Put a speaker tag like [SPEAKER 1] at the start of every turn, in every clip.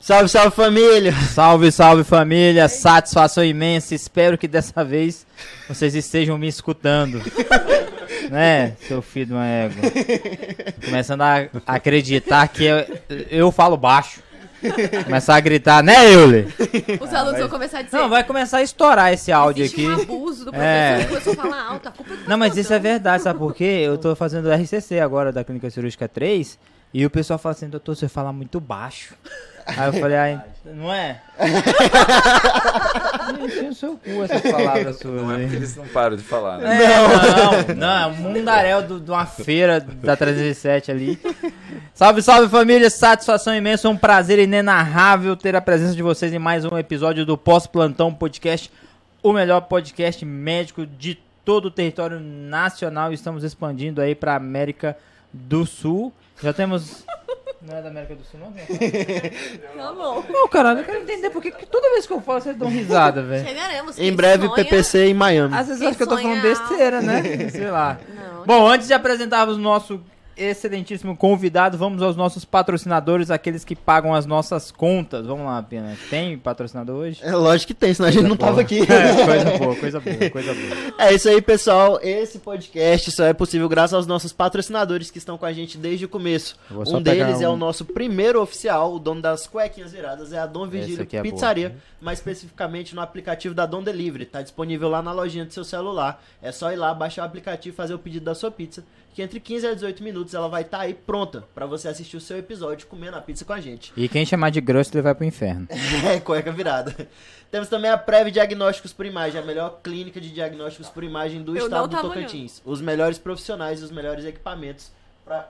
[SPEAKER 1] Salve, salve família!
[SPEAKER 2] Salve, salve família! Satisfação imensa. Espero que dessa vez vocês estejam me escutando. né, seu filho de uma égua? Começando a acreditar que eu, eu falo baixo. Começar a gritar, né, Euler?
[SPEAKER 3] Os alunos vão começar a dizer.
[SPEAKER 2] Não, vai começar a estourar esse áudio
[SPEAKER 3] existe
[SPEAKER 2] aqui.
[SPEAKER 3] um abuso do professor
[SPEAKER 2] É.
[SPEAKER 3] começou a falar alto. A culpa é
[SPEAKER 2] Não, mas isso é verdade, sabe por quê? Eu tô fazendo RCC agora da Clínica Cirúrgica 3 e o pessoal fala assim, doutor, você fala muito baixo. Aí eu falei, ai, não é? Enfia no seu cu essas palavras suas
[SPEAKER 4] Não é porque eles não param de falar, né?
[SPEAKER 2] É, não, não, é um mundaréu de uma feira da 307 ali. Salve, salve família, satisfação imensa, um prazer inenarrável ter a presença de vocês em mais um episódio do Pós-Plantão Podcast, o melhor podcast médico de todo o território nacional. Estamos expandindo aí para América do Sul. Já temos. Não é da América do Sul, não?
[SPEAKER 3] Tá bom.
[SPEAKER 2] Não, caralho, eu quero entender porque que toda vez que eu falo vocês dão risada, velho.
[SPEAKER 3] Chegaremos.
[SPEAKER 1] Em
[SPEAKER 3] Quem
[SPEAKER 1] breve,
[SPEAKER 3] sonha-
[SPEAKER 1] PPC em Miami.
[SPEAKER 2] Às vezes acho que eu tô falando
[SPEAKER 3] sonha
[SPEAKER 2] besteira, né? Sei lá.
[SPEAKER 3] Não.
[SPEAKER 2] Bom, antes de apresentarmos o nosso excelentíssimo convidado, vamos aos nossos patrocinadores, aqueles que pagam as nossas contas. Vamos lá, Pena. Tem patrocinador hoje?
[SPEAKER 1] É lógico que tem, senão a gente não tava aqui.
[SPEAKER 2] É, coisa boa, coisa boa, coisa boa.
[SPEAKER 1] É isso aí, pessoal. Esse podcast só é possível graças aos nossos patrocinadores que estão com a gente desde o começo. Um deles é
[SPEAKER 2] um-
[SPEAKER 1] o nosso primeiro oficial, o dono das cuequinhas viradas, é a Dom Virgílio
[SPEAKER 2] aqui é boa.
[SPEAKER 1] Pizzaria, mais especificamente no aplicativo da Dom Delivery. Tá disponível lá na lojinha do seu celular. É só ir lá, baixar o aplicativo e fazer o pedido da sua pizza, que entre 15 a 18 minutos ela vai estar aí pronta pra você assistir o seu episódio comendo a pizza com a gente.
[SPEAKER 2] E quem chamar de grosso, ele vai pro inferno.
[SPEAKER 1] É, cueca virada. Temos também a Prev Diagnósticos por Imagem, a melhor clínica de diagnósticos por imagem do
[SPEAKER 3] Eu
[SPEAKER 1] estado do Tocantins. Os melhores profissionais e os melhores equipamentos para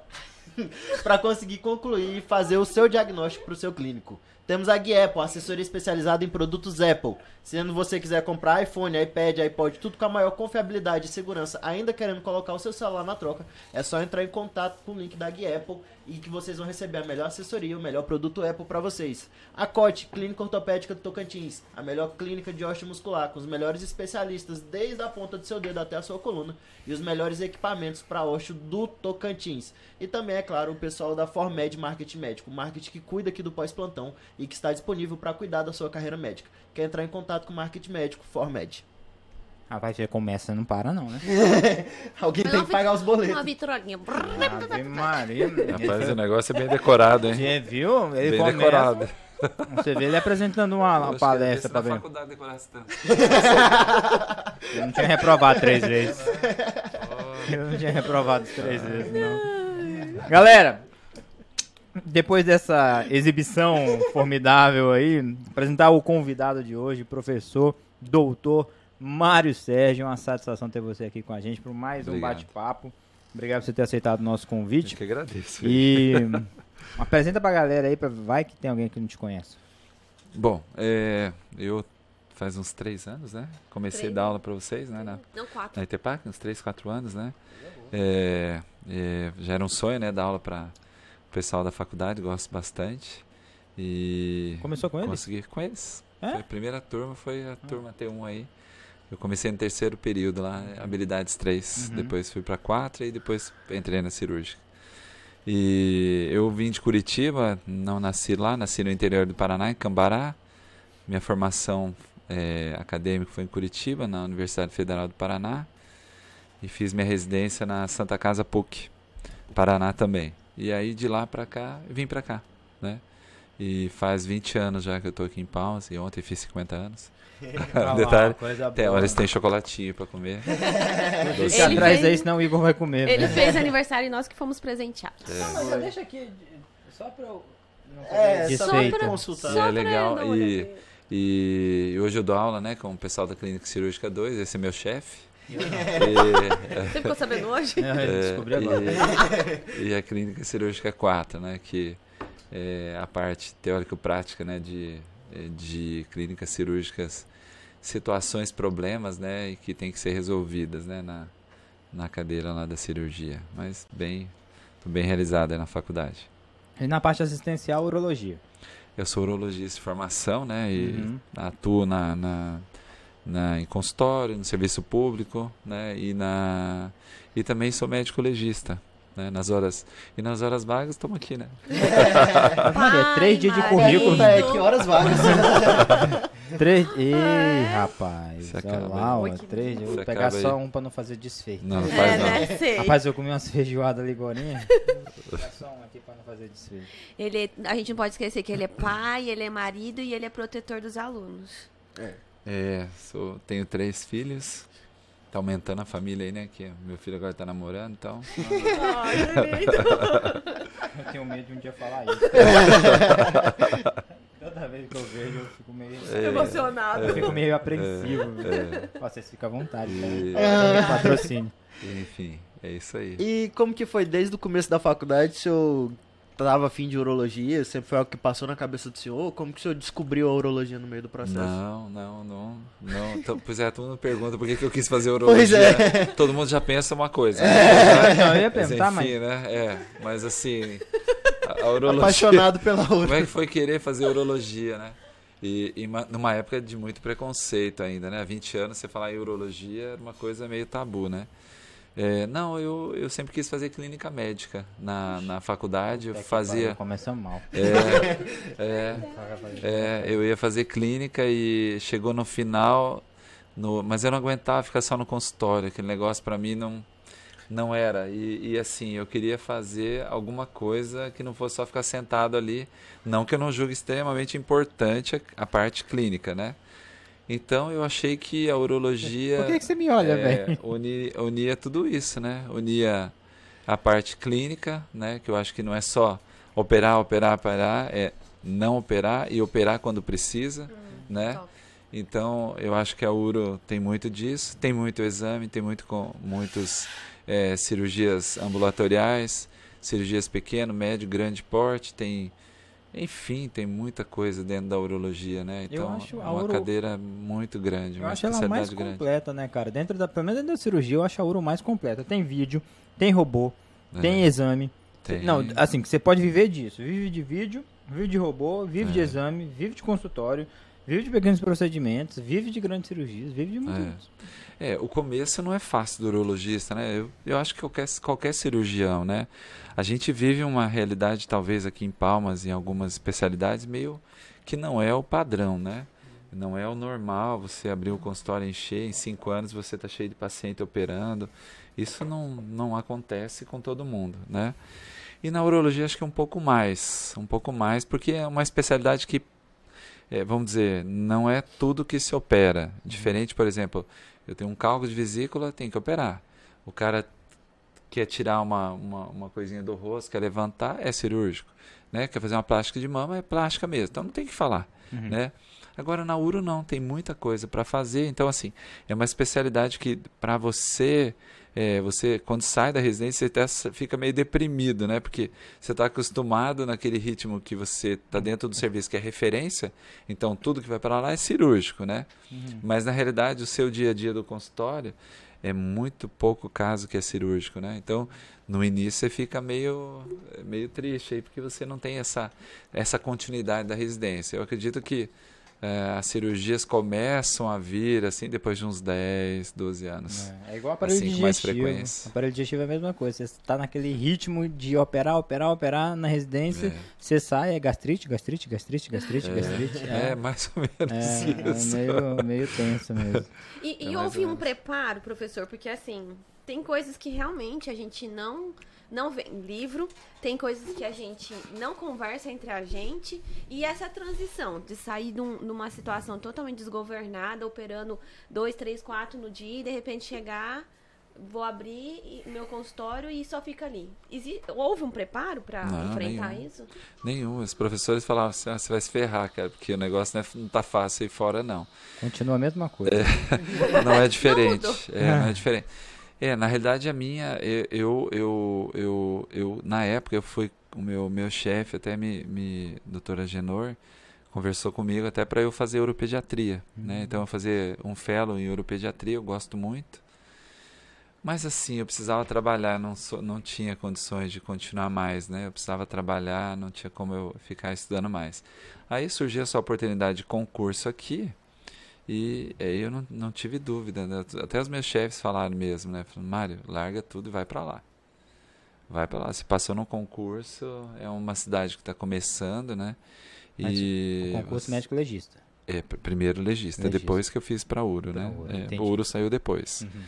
[SPEAKER 1] para conseguir concluir e fazer o seu diagnóstico para o seu clínico. Temos a Guiapple, assessoria especializada em produtos Apple. Sendo você quiser comprar iPhone, iPad, iPod, tudo com a maior confiabilidade e segurança, ainda querendo colocar o seu celular na troca, é só entrar em contato com o link da Guiapple e que vocês vão receber a melhor assessoria, o melhor produto Apple para vocês. A COT, Clínica Ortopédica do Tocantins, a melhor clínica de osteomuscular, com os melhores especialistas desde a ponta do seu dedo até a sua coluna e os melhores equipamentos para osteo do Tocantins. E também, é claro, o pessoal da Formed Marketing Médico, o marketing que cuida aqui do pós-plantão e que está disponível para cuidar da sua carreira médica. Quer entrar em contato com o marketing médico, Formed.
[SPEAKER 2] Rapaz, você começa e não para não, né?
[SPEAKER 1] Alguém tem
[SPEAKER 3] uma
[SPEAKER 1] que pagar os
[SPEAKER 3] Uma
[SPEAKER 1] boletos.
[SPEAKER 3] vitrolinha.
[SPEAKER 2] Ave Maria.
[SPEAKER 4] Rapaz, o negócio é bem decorado, hein?
[SPEAKER 2] Você viu? Ele
[SPEAKER 4] Bem
[SPEAKER 2] começa,
[SPEAKER 4] decorado.
[SPEAKER 2] Você vê ele apresentando uma, uma palestra pra ver.
[SPEAKER 4] faculdade decorasse tanto.
[SPEAKER 2] Eu não tinha reprovado três vezes. Eu não tinha reprovado três vezes, não. Galera, depois dessa exibição formidável aí, apresentar o convidado de hoje, professor, doutor Mário Sérgio. Uma satisfação ter você aqui com a gente por mais um
[SPEAKER 4] Obrigado.
[SPEAKER 2] bate-papo. Obrigado por você ter aceitado o nosso
[SPEAKER 4] Eu
[SPEAKER 2] convite.
[SPEAKER 4] que agradeço.
[SPEAKER 2] E apresenta pra galera aí, pra, vai que tem alguém que não te conhece.
[SPEAKER 4] Bom, é, eu faz uns três anos, né? Comecei
[SPEAKER 3] Três.
[SPEAKER 4] a dar aula pra vocês, né? Na,
[SPEAKER 3] Não, quatro.
[SPEAKER 4] na ITPAC, uns três, quatro anos, né? É, é, já era um sonho, né? Dar aula para o pessoal da faculdade, gosto bastante. E
[SPEAKER 2] Começou com ele?
[SPEAKER 4] consegui com eles.
[SPEAKER 2] É?
[SPEAKER 4] Foi a primeira turma foi a turma T1 aí. Eu comecei no terceiro período lá, habilidades 3.
[SPEAKER 2] Uhum.
[SPEAKER 4] Depois fui para 4 e depois entrei na cirúrgica. E eu vim de Curitiba, não nasci lá, nasci no interior do Paraná, em Cambará. Minha formação eh, acadêmica foi em Curitiba, na Universidade Federal do Paraná. E fiz minha residência na Santa Casa PUC, Paraná também. E aí de lá para cá, vim para cá, né? E faz 20 anos já que eu tô aqui em Palmas, e ontem fiz 50 anos. Detalhe,
[SPEAKER 2] coisa
[SPEAKER 4] até horas tem chocolatinho para comer.
[SPEAKER 3] Ele
[SPEAKER 2] atrás aí, senão o Igor vai comer.
[SPEAKER 3] Ele
[SPEAKER 2] velho.
[SPEAKER 3] fez aniversário e nós que fomos presenteados.
[SPEAKER 2] Não, mas já deixa aqui, só pra eu... não
[SPEAKER 1] É, só pra consultar.
[SPEAKER 4] E é
[SPEAKER 3] pra
[SPEAKER 4] legal.
[SPEAKER 3] uma
[SPEAKER 4] E, e hoje eu dou aula né, com o pessoal da Clínica Cirúrgica 2, esse é meu chefe. E,
[SPEAKER 3] Você ficou sabendo hoje?
[SPEAKER 2] É,
[SPEAKER 4] é,
[SPEAKER 2] descobri agora.
[SPEAKER 4] e, e a Clínica Cirúrgica 4, né, que é a parte teórico-prática né, de, de clínicas cirúrgicas, situações, problemas né, e que tem que ser resolvidas né, na, na cadeira lá da cirurgia. Mas bem, tô bem realizada na faculdade.
[SPEAKER 2] E na parte assistencial, urologia.
[SPEAKER 4] Eu sou urologista de formação, né? E
[SPEAKER 2] Uhum.
[SPEAKER 4] atuo na, na, na- em consultório, no serviço público, né? E, na, e também sou médico legista. Né? Nas horas e nas horas vagas estamos aqui, né?
[SPEAKER 2] Maria, é três dias de currículo.
[SPEAKER 1] É que horas vagas?
[SPEAKER 2] Três. Ih, rapaz.
[SPEAKER 4] Acaba,
[SPEAKER 3] que
[SPEAKER 2] três. Eu vou pegar só
[SPEAKER 4] aí.
[SPEAKER 2] um pra não fazer desfeito.
[SPEAKER 4] Não, não
[SPEAKER 3] É,
[SPEAKER 4] faz não.
[SPEAKER 3] né?
[SPEAKER 2] Rapaz, eu comi umas feijoadas ali agorinha. Vou pegar só um aqui pra não fazer desfeito.
[SPEAKER 3] Ele, a gente não pode esquecer que ele é pai, ele é marido e ele é protetor dos alunos.
[SPEAKER 4] É, sou, tenho três filhos. Tá aumentando a família aí, né? Que meu filho agora tá namorando, então.
[SPEAKER 2] Eu tenho medo de um dia falar isso. Toda vez que eu vejo, eu fico meio.
[SPEAKER 4] É,
[SPEAKER 3] Emocionado.
[SPEAKER 2] Eu fico meio apreensivo.
[SPEAKER 4] é.
[SPEAKER 2] Vocês ficam à vontade,
[SPEAKER 4] E-
[SPEAKER 2] tá? Patrocínio.
[SPEAKER 4] enfim, é isso aí.
[SPEAKER 1] E como que foi desde o começo da faculdade? O senhor tava afim de urologia? Sempre foi algo que passou na cabeça do senhor? Como que o senhor descobriu a urologia no meio do processo?
[SPEAKER 4] Não, não, não, não. Então, pois é, todo mundo pergunta por que, que eu quis fazer urologia.
[SPEAKER 1] Pois é.
[SPEAKER 4] Todo mundo já pensa uma coisa. né?
[SPEAKER 2] Não, eu ia
[SPEAKER 4] Mas
[SPEAKER 2] perguntar,
[SPEAKER 4] enfim,
[SPEAKER 2] mas.
[SPEAKER 4] né? É, mas assim, a, a urologia.
[SPEAKER 1] Apaixonado pela
[SPEAKER 4] Como
[SPEAKER 1] uro.
[SPEAKER 4] é que foi querer fazer urologia, né? E, e ma- numa época de muito preconceito ainda, né? Há 20 anos você falar em urologia era uma coisa meio tabu, né? É, não, eu, eu sempre quis fazer clínica médica na, na faculdade. Eu fazia.
[SPEAKER 2] Começamos mal.
[SPEAKER 4] É, é, é, eu ia fazer clínica e chegou no final, no, mas eu não aguentava ficar só no consultório. Aquele negócio para mim não, não era. E, e assim, eu queria fazer alguma coisa que não fosse só ficar sentado ali. Não que eu não julgue extremamente importante a, a parte clínica, né? Então eu achei que a urologia
[SPEAKER 2] Por que, que você me olha,
[SPEAKER 4] é,
[SPEAKER 2] velho?
[SPEAKER 4] uni- unia tudo isso, né? Unia a parte clínica, né? Que eu acho que não é só operar, operar, operar, é não operar e operar quando precisa, né?
[SPEAKER 3] top.
[SPEAKER 4] Então eu acho que a uro tem muito disso, tem muito exame, tem muito com muitos é, cirurgias ambulatoriais, cirurgias pequeno, médio, grande porte, tem enfim, tem muita coisa dentro da urologia, né?
[SPEAKER 2] Eu
[SPEAKER 4] Então
[SPEAKER 2] acho
[SPEAKER 4] é
[SPEAKER 2] a
[SPEAKER 4] uma
[SPEAKER 2] uro-
[SPEAKER 4] cadeira muito grande,
[SPEAKER 2] Eu
[SPEAKER 4] uma
[SPEAKER 2] acho ela mais
[SPEAKER 4] grande.
[SPEAKER 2] completa, né, cara? Dentro da, pelo menos dentro da cirurgia, eu acho a uro mais completa. Tem vídeo, tem robô, tem
[SPEAKER 4] É,
[SPEAKER 2] exame.
[SPEAKER 4] tem.
[SPEAKER 2] Não, assim, você pode viver disso. Vive de vídeo, vive de robô, vive de
[SPEAKER 4] É.
[SPEAKER 2] exame, vive de consultório, vive de pequenos procedimentos, vive de grandes cirurgias, vive de muito
[SPEAKER 4] É. É, o começo não é fácil do urologista, né? Eu, eu acho que qualquer, qualquer cirurgião, né? A gente vive uma realidade, talvez aqui em Palmas, em algumas especialidades, meio que não é o padrão, né? Não é o normal você abrir o consultório encher, em cinco anos você está cheio de paciente operando. Isso não, não acontece com todo mundo, né? E na urologia acho que é um pouco mais, um pouco mais, porque é uma especialidade que, é, vamos dizer, não é tudo que se opera. Diferente, por exemplo, eu tenho um cálculo de vesícula, tem que operar. O cara quer tirar uma, uma, uma coisinha do rosto, quer levantar, é cirúrgico. Né? Quer fazer uma plástica de mama, é plástica mesmo. Então não tem que falar.
[SPEAKER 2] Uhum.
[SPEAKER 4] Né? Agora na uro não, tem muita coisa para fazer. Então assim, é uma especialidade que para você, é, você quando sai da residência, você até fica meio deprimido, né? Porque você está acostumado naquele ritmo que você está dentro do serviço, que é referência. Então tudo que vai para lá é cirúrgico, né?
[SPEAKER 2] Uhum.
[SPEAKER 4] Mas na realidade o seu dia a dia do consultório é muito pouco caso que é cirúrgico, né? Então no início você fica meio meio triste aí porque você não tem essa essa continuidade da residência. Eu acredito que eh, as cirurgias começam a vir assim depois de uns 10, 12 anos.
[SPEAKER 2] É, é igual aparelho
[SPEAKER 4] Assim, com mais
[SPEAKER 2] digestivo.
[SPEAKER 4] frequência.
[SPEAKER 2] Aparelho digestivo é a mesma coisa. Você está naquele ritmo de operar, operar, operar na residência.
[SPEAKER 4] É.
[SPEAKER 2] Você sai, é gastrite, gastrite, gastrite, gastrite, gastrite.
[SPEAKER 4] É, mais ou menos
[SPEAKER 2] É,
[SPEAKER 4] isso.
[SPEAKER 2] é meio, meio tenso mesmo.
[SPEAKER 3] E,
[SPEAKER 4] É
[SPEAKER 3] e houve
[SPEAKER 4] ou
[SPEAKER 3] um preparo, professor, porque assim, tem coisas que realmente a gente não não vê em livro, tem coisas que a gente não conversa entre a gente, e essa transição de sair de um- numa situação totalmente desgovernada, operando dois, três, quatro no dia, e de repente chegar, vou abrir meu consultório e só fica ali. Exi- houve um preparo para
[SPEAKER 4] Não,
[SPEAKER 3] enfrentar
[SPEAKER 4] nenhum.
[SPEAKER 3] isso?
[SPEAKER 4] Nenhum. Os professores falavam assim, ah, você vai se ferrar, cara, porque o negócio não, é, não tá fácil aí fora, não.
[SPEAKER 2] Continua a mesma coisa.
[SPEAKER 4] Não é diferente.
[SPEAKER 3] mudou.
[SPEAKER 4] é, não é diferente. É, na realidade a minha, eu, eu, eu, eu, na época eu fui, o meu, meu chefe até me, me, doutora Genor, conversou comigo até para eu fazer uropediatria, né? Então eu fazer um fellow em uropediatria, eu gosto muito. Mas assim, eu precisava trabalhar, não, sou, não tinha condições de continuar mais, né? Eu precisava trabalhar, não tinha como eu ficar estudando mais. Aí surgiu essa oportunidade de concurso aqui, e aí eu não, não tive dúvida, né? até os meus chefes falaram mesmo, né? Falaram, Mário, larga tudo e vai para lá. vai para lá. Se passou no concurso, é uma cidade que está começando, né?
[SPEAKER 2] Mas
[SPEAKER 4] E
[SPEAKER 2] O concurso
[SPEAKER 4] você-
[SPEAKER 2] médico legista.
[SPEAKER 4] é, pr- primeiro legista,
[SPEAKER 2] Legista.
[SPEAKER 4] depois que eu fiz para Ouro,
[SPEAKER 2] Pra
[SPEAKER 4] né?
[SPEAKER 2] Ouro,
[SPEAKER 4] É. Ouro saiu depois.
[SPEAKER 2] Uhum.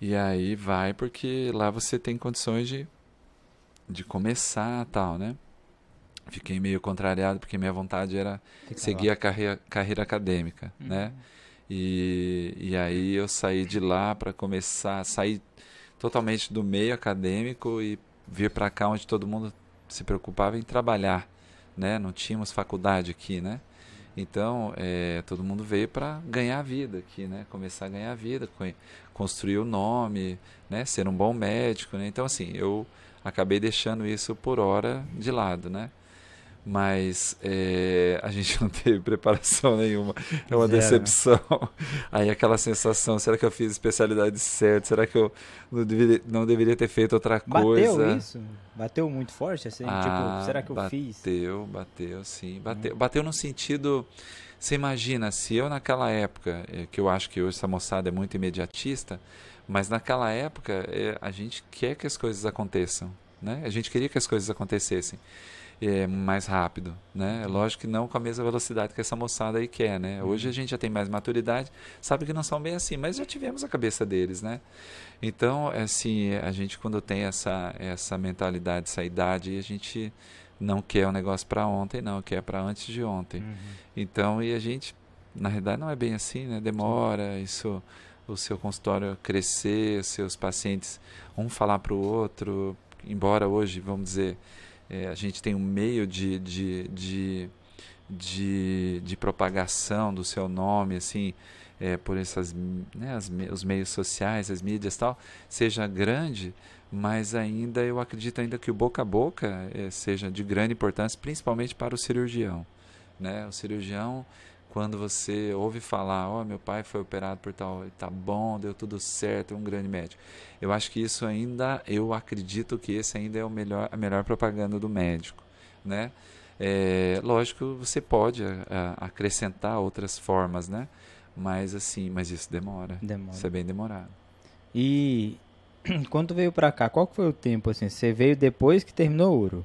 [SPEAKER 4] E aí vai porque lá você tem condições de, de começar tal, né? Fiquei meio contrariado porque minha vontade era
[SPEAKER 2] Fica
[SPEAKER 4] seguir
[SPEAKER 2] lá.
[SPEAKER 4] a carreira, carreira acadêmica,
[SPEAKER 2] Uhum.
[SPEAKER 4] né? E, e aí eu saí de lá para começar, sair totalmente do meio acadêmico e vir para cá onde todo mundo se preocupava em trabalhar, né? Não tínhamos faculdade aqui, né? Então, eh, todo mundo veio para ganhar a vida aqui, né? Começar a ganhar a vida, co- construir o nome, né? Ser um bom médico, né? Então, assim, eu acabei deixando isso por hora de lado, né? Mas eh, a gente não teve preparação nenhuma. É uma
[SPEAKER 2] Zero, né?
[SPEAKER 4] decepção. Aí aquela sensação, será que eu fiz especialidade certa? Será que eu não deveria, não deveria ter feito outra coisa?
[SPEAKER 2] Bateu isso? Bateu muito forte? Assim?
[SPEAKER 4] Ah,
[SPEAKER 2] tipo, será que eu fiz?
[SPEAKER 4] Bateu, bateu, sim. Bateu, bateu no sentido. Você imagina, se eu naquela época, eh, que eu acho que hoje essa moçada é muito imediatista, mas naquela época eh, a gente quer que as coisas aconteçam, né? A gente queria que as coisas acontecessem eh, mais rápido, né? Lógico que não com a mesma velocidade que essa moçada aí quer, né? Hoje a gente já tem mais maturidade, sabe que não são bem assim, mas já tivemos a cabeça deles, né? Então, assim, a gente quando tem essa essa mentalidade, essa idade, a gente não quer o negócio para ontem, não, quer para antes de ontem.
[SPEAKER 2] Uhum.
[SPEAKER 4] Então, e a gente, na realidade, não é bem assim, né? Demora, isso, o seu consultório crescer, os seus pacientes, um falar para o outro, embora hoje, vamos dizer, eh, a gente tem um meio de, de, de, de, de propagação do seu nome, assim, eh, por essas, né, as os meios sociais, as mídias tal, seja grande, mas ainda eu acredito ainda que o boca a boca eh, seja de grande importância, principalmente para o cirurgião né? O cirurgião, quando você ouve falar, ó, meu pai foi operado por tal, tá bom, deu tudo certo, é um grande médico. Eu acho que isso ainda, eu acredito que esse ainda é o melhor, a melhor propaganda do médico, né? É, lógico, você pode a- a- acrescentar outras formas, né? Mas assim, mas isso demora.
[SPEAKER 2] Demora.
[SPEAKER 4] Isso é bem demorado.
[SPEAKER 2] E quando veio pra cá, qual foi o tempo assim? Você veio depois que terminou o Ouro?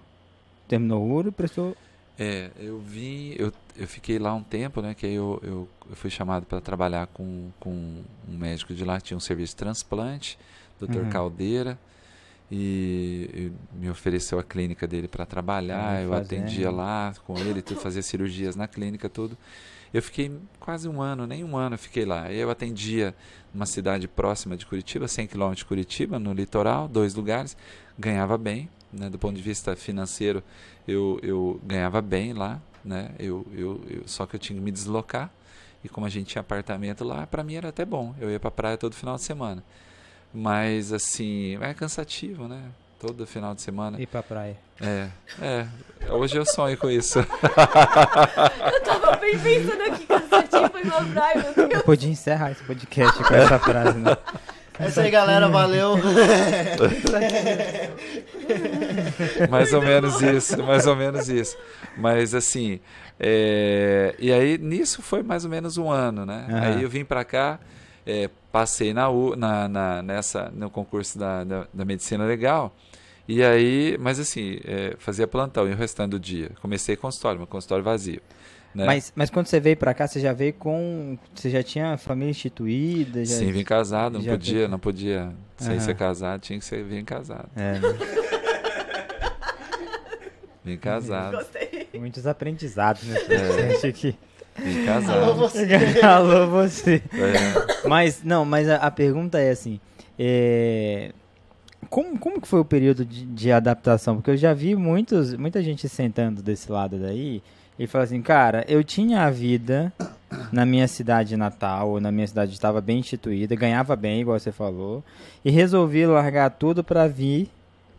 [SPEAKER 2] Terminou o Ouro e prestou.
[SPEAKER 4] É, eu vim, eu, eu fiquei lá um tempo, né? Que aí eu, eu, eu fui chamado para trabalhar com, com um médico de lá que tinha um serviço de transplante, Dr.
[SPEAKER 2] Uhum.
[SPEAKER 4] Caldeira, e, e me ofereceu a clínica dele para trabalhar. Eu
[SPEAKER 2] fazendo.
[SPEAKER 4] atendia lá com ele, tudo, fazia cirurgias na clínica, tudo. Eu fiquei quase um ano, nem um ano eu fiquei lá. Eu atendia numa cidade próxima de Curitiba, 100 quilômetros de Curitiba, no litoral, dois lugares, ganhava bem, né, do ponto de vista financeiro, eu, eu ganhava bem lá, né, eu, eu, eu- só que eu tinha que me deslocar, e como a gente tinha apartamento lá, para mim era até bom, eu ia para praia todo final de semana. Mas assim, é cansativo, né? Todo final de semana.
[SPEAKER 2] Ir pra praia.
[SPEAKER 4] É, é. Hoje eu sonho com isso.
[SPEAKER 3] Eu tava bem pensando aqui, cansativo foi meu praia, meu Deus.
[SPEAKER 2] Eu podia encerrar esse podcast com essa frase, né?
[SPEAKER 1] É isso aí, galera. Valeu.
[SPEAKER 4] mais ou menos isso, mais ou menos isso. Mas assim, é, e aí nisso foi mais ou menos um ano, né?
[SPEAKER 2] Aham.
[SPEAKER 4] Aí eu vim pra cá, é, passei na, U, na, na- nessa no concurso da, da, da medicina legal. E aí, mas assim, é, fazia plantão e o restante do dia. Comecei consultório, meu consultório vazio. Né?
[SPEAKER 2] Mas, mas quando você veio pra cá, você já veio com. Você já tinha família instituída? Já...
[SPEAKER 4] Sim, vim casado, não
[SPEAKER 2] já
[SPEAKER 4] podia,
[SPEAKER 2] veio-
[SPEAKER 4] não podia, sem ser casado, tinha que ser vir casado.
[SPEAKER 2] É, né?
[SPEAKER 4] Vim casado,
[SPEAKER 3] Gostei.
[SPEAKER 2] muitos aprendizados nesse
[SPEAKER 4] É.
[SPEAKER 2] podcast aqui.
[SPEAKER 4] vim
[SPEAKER 1] Alô,
[SPEAKER 4] casado.
[SPEAKER 1] você.
[SPEAKER 2] Alô, você.
[SPEAKER 4] É.
[SPEAKER 2] Mas, não, mas a, a pergunta é assim: é, como, como que foi o período de, de adaptação? Porque eu já vi muitos, muita gente sentando desse lado daí e falando assim, cara, eu tinha a vida na minha cidade natal, ou na minha cidade estava bem instituída, ganhava bem, igual você falou, e resolvi largar tudo para vir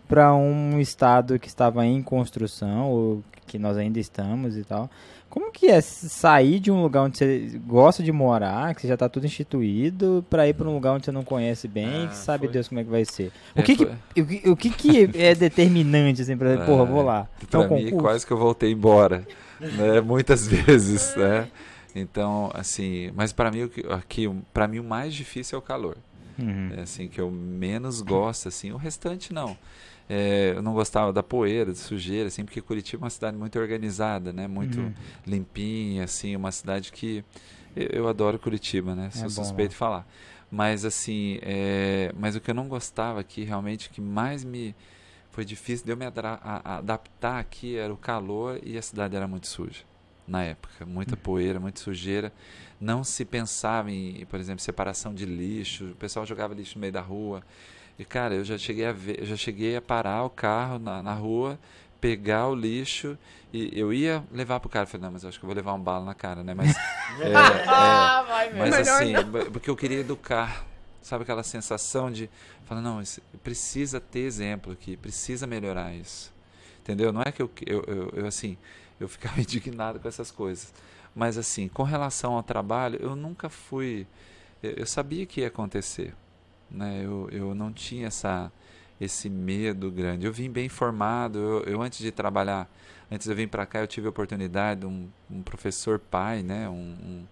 [SPEAKER 2] para um estado que estava em construção, ou que nós ainda estamos e tal. Como que é sair de um lugar onde você gosta de morar, que você já tá tudo instituído, pra ir pra um lugar onde você não conhece bem,
[SPEAKER 4] Ah,
[SPEAKER 2] que sabe
[SPEAKER 4] foi.
[SPEAKER 2] Deus como é que vai ser? O
[SPEAKER 4] É,
[SPEAKER 2] que que, o que, o que que é determinante, assim, pra
[SPEAKER 4] É,
[SPEAKER 2] porra, vou lá. É
[SPEAKER 4] Pra
[SPEAKER 2] um
[SPEAKER 4] mim, quase que eu voltei embora, né? Muitas vezes, né? Então, assim, mas para mim aqui, para mim o mais difícil é o calor.
[SPEAKER 2] Uhum.
[SPEAKER 4] É assim que eu menos gosto, assim, o restante não. É, eu não gostava da poeira, da sujeira, assim, porque Curitiba é uma cidade muito organizada, né? Muito
[SPEAKER 2] Uhum.
[SPEAKER 4] limpinha, assim, uma cidade que eu, eu adoro Curitiba, né? Sou
[SPEAKER 2] bom
[SPEAKER 4] suspeito de falar. Mas assim, é, mas o que eu não gostava aqui, realmente, que mais me foi difícil de eu me adaptar aqui era o calor e a cidade era muito suja na época, muita poeira, muita sujeira. Não se pensava em, por exemplo, separação de lixo. O pessoal jogava lixo no meio da rua. E cara, eu já cheguei a ver, eu já cheguei a parar o carro na, na rua, pegar o lixo e eu ia levar pro cara. Eu Falei, não, mas eu acho que eu vou levar um balo na cara, né? Mas é, é, mas
[SPEAKER 3] Melhor
[SPEAKER 4] assim, b- porque eu queria educar. Sabe aquela sensação de falar, não, precisa ter exemplo aqui, precisa melhorar isso. Entendeu? Não é que eu, eu, eu, eu, assim, eu ficava indignado com essas coisas. Mas assim, com relação ao trabalho, eu nunca fui. Eu, eu sabia que ia acontecer. Né? Eu, eu não tinha essa, esse medo grande. Eu vim bem formado. Eu, eu antes de trabalhar, antes de eu vir para cá, eu tive a oportunidade, um, um professor pai, né? um, um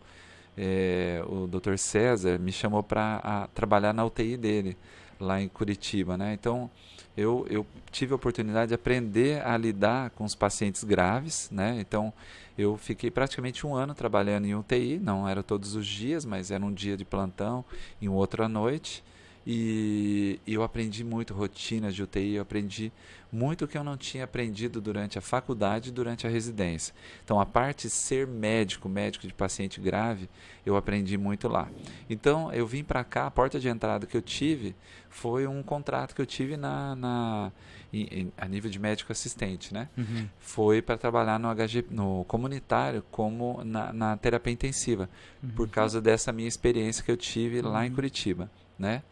[SPEAKER 4] é, o Dr. César me chamou para trabalhar na UTI dele, lá em Curitiba. Né? Então, eu, eu tive a oportunidade de aprender a lidar com os pacientes graves. Né? Então, eu fiquei praticamente um ano trabalhando em UTI, não era todos os dias, mas era um dia de plantão e um outro à noite. E, e eu aprendi muito rotina de UTI, eu aprendi muito que eu não tinha aprendido durante a faculdade e durante a residência. Então, a parte ser médico, médico de paciente grave, eu aprendi muito lá. Então, eu vim para cá, a porta de entrada que eu tive foi um contrato que eu tive na, na em- em- a nível de médico assistente, né?
[SPEAKER 2] Uhum.
[SPEAKER 4] Foi para trabalhar no HG, no comunitário, como na, na terapia intensiva, por causa dessa minha experiência que eu tive lá em Curitiba, né?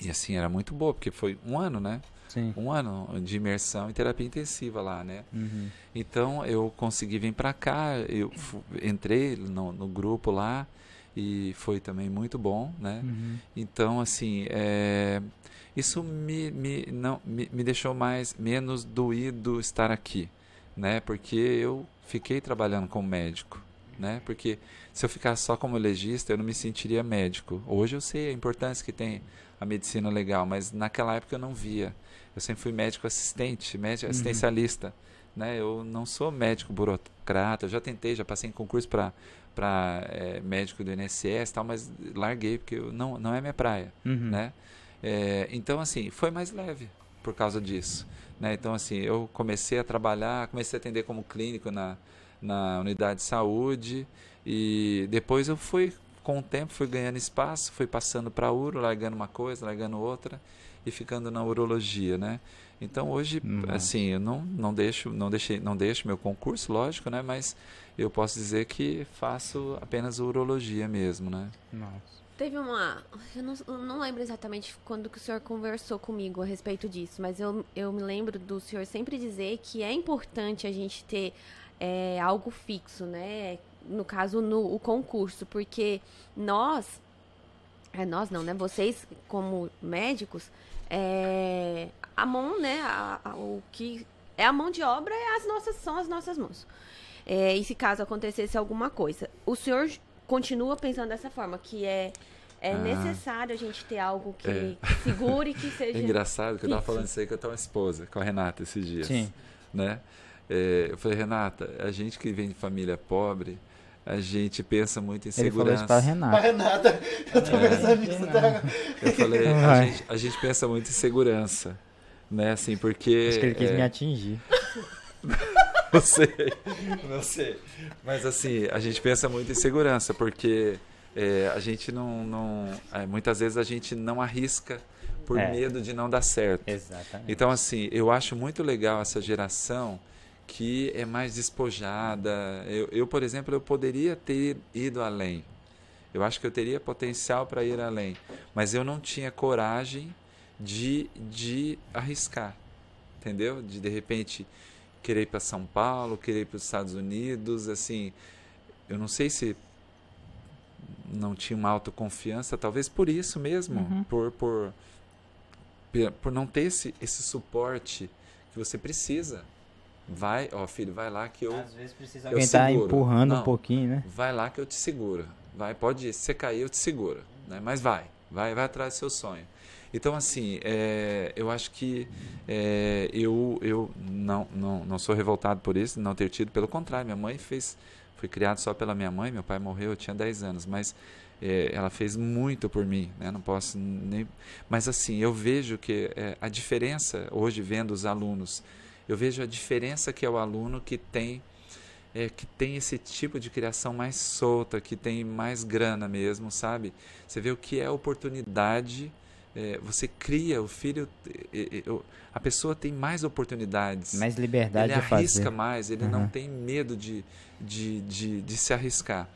[SPEAKER 4] E assim, era muito boa, porque foi um ano, né?
[SPEAKER 2] Sim.
[SPEAKER 4] Um ano de imersão em terapia intensiva lá, né?
[SPEAKER 2] Uhum.
[SPEAKER 4] Então eu consegui vir para cá, eu entrei no, no grupo lá e foi também muito bom, né?
[SPEAKER 2] Uhum.
[SPEAKER 4] Então assim, é, isso me, me, não, me, me deixou mais menos doído estar aqui, né? Porque eu fiquei trabalhando como médico, né? Porque se eu ficasse só como legista, eu não me sentiria médico. Hoje eu sei a importância que tem a medicina legal, mas naquela época eu não via. Eu sempre fui médico assistente, médico assistencialista, né? Eu não sou médico burocrata. Eu já tentei, já passei em concurso para para médico do INSS e tal, mas larguei porque eu, não não é minha praia
[SPEAKER 2] Uhum.
[SPEAKER 4] né? É, então, assim, foi mais leve por causa disso, né? Então, assim, eu comecei a trabalhar, comecei a atender como clínico na, na unidade de saúde e depois eu fui, com o tempo, fui ganhando espaço, fui passando para a uro, largando uma coisa, largando outra e ficando na urologia, né? Então hoje,
[SPEAKER 2] Uhum.
[SPEAKER 4] assim, eu não, não deixo, não deixei, não deixo meu concurso, lógico, né? Mas eu posso dizer que faço apenas urologia mesmo, né?
[SPEAKER 2] Nossa.
[SPEAKER 3] Teve uma. Eu não, eu não lembro exatamente quando que o senhor conversou comigo a respeito disso, mas eu, eu me lembro do senhor sempre dizer que é importante a gente ter é, algo fixo, né? No caso, no o concurso, porque nós. É nós não, né? Vocês, como médicos, é, a mão, né? a- a- o que é a mão de obra é as nossas, são as nossas mãos. É, e se caso acontecesse alguma coisa, o senhor continua pensando dessa forma, que é, é
[SPEAKER 4] Ah.
[SPEAKER 3] necessário a gente ter algo que,
[SPEAKER 4] É.
[SPEAKER 3] que segure e que seja.
[SPEAKER 4] É engraçado que eu tava
[SPEAKER 3] fixo.
[SPEAKER 4] falando isso aí com a tua esposa, com a Renata, esses dias.
[SPEAKER 2] Sim.
[SPEAKER 4] Né? É, eu falei, Renata, a gente que vem de família pobre, a gente pensa muito em
[SPEAKER 2] Ele falou isso
[SPEAKER 4] segurança.
[SPEAKER 2] pra
[SPEAKER 1] A
[SPEAKER 2] Renata.
[SPEAKER 1] Renata, eu tô
[SPEAKER 4] É.
[SPEAKER 1] pensando nisso até agora.
[SPEAKER 4] Eu falei, a gente, a gente pensa muito em segurança. Né, assim, porque.
[SPEAKER 2] Acho que ele quis
[SPEAKER 4] é,
[SPEAKER 2] me atingir.
[SPEAKER 4] Não sei, não sei. Mas assim, a gente pensa muito em segurança, porque é, a gente não. não é, muitas vezes a gente não arrisca por
[SPEAKER 2] É.
[SPEAKER 4] medo de não dar certo.
[SPEAKER 2] Exatamente.
[SPEAKER 4] Então, assim, eu acho muito legal essa geração que é mais despojada. Eu, eu, por exemplo, eu poderia ter ido além. Eu acho que eu teria potencial para ir além. Mas eu não tinha coragem de, de arriscar. Entendeu? De, de repente, querer ir para São Paulo, querer ir para os Estados Unidos. Assim, eu não sei se não tinha uma autoconfiança, talvez por isso mesmo.
[SPEAKER 2] Uhum.
[SPEAKER 4] Por, por, por não ter esse, esse suporte que você precisa. Vai, ó filho, vai lá que eu
[SPEAKER 2] Às vezes precisa
[SPEAKER 4] eu
[SPEAKER 2] alguém tá
[SPEAKER 4] seguro.
[SPEAKER 2] empurrando um
[SPEAKER 4] Não.
[SPEAKER 2] pouquinho, né?
[SPEAKER 4] vai lá que eu te seguro. Vai, pode ir. Se você cair, eu te seguro. Né? Mas vai, vai, vai atrás do seu sonho. Então, assim, é, eu acho que é, eu, eu não, não, não sou revoltado por isso, não ter tido. Pelo contrário, minha mãe fez. Fui criado só pela minha mãe, meu pai morreu, eu tinha 10 anos, mas é, ela fez muito por mim, né? Não posso nem. Mas, assim, eu vejo que é, a diferença, hoje vendo os alunos, eu vejo a diferença que é o aluno que tem é, que tem esse tipo de criação mais solta, que tem mais grana mesmo, sabe? Você vê o que é oportunidade, é, você cria o filho, a pessoa tem mais oportunidades.
[SPEAKER 2] Mais liberdade
[SPEAKER 4] ele arrisca
[SPEAKER 2] fazer.
[SPEAKER 4] mais, ele
[SPEAKER 2] Uhum.
[SPEAKER 4] não tem medo de, de, de, de se arriscar.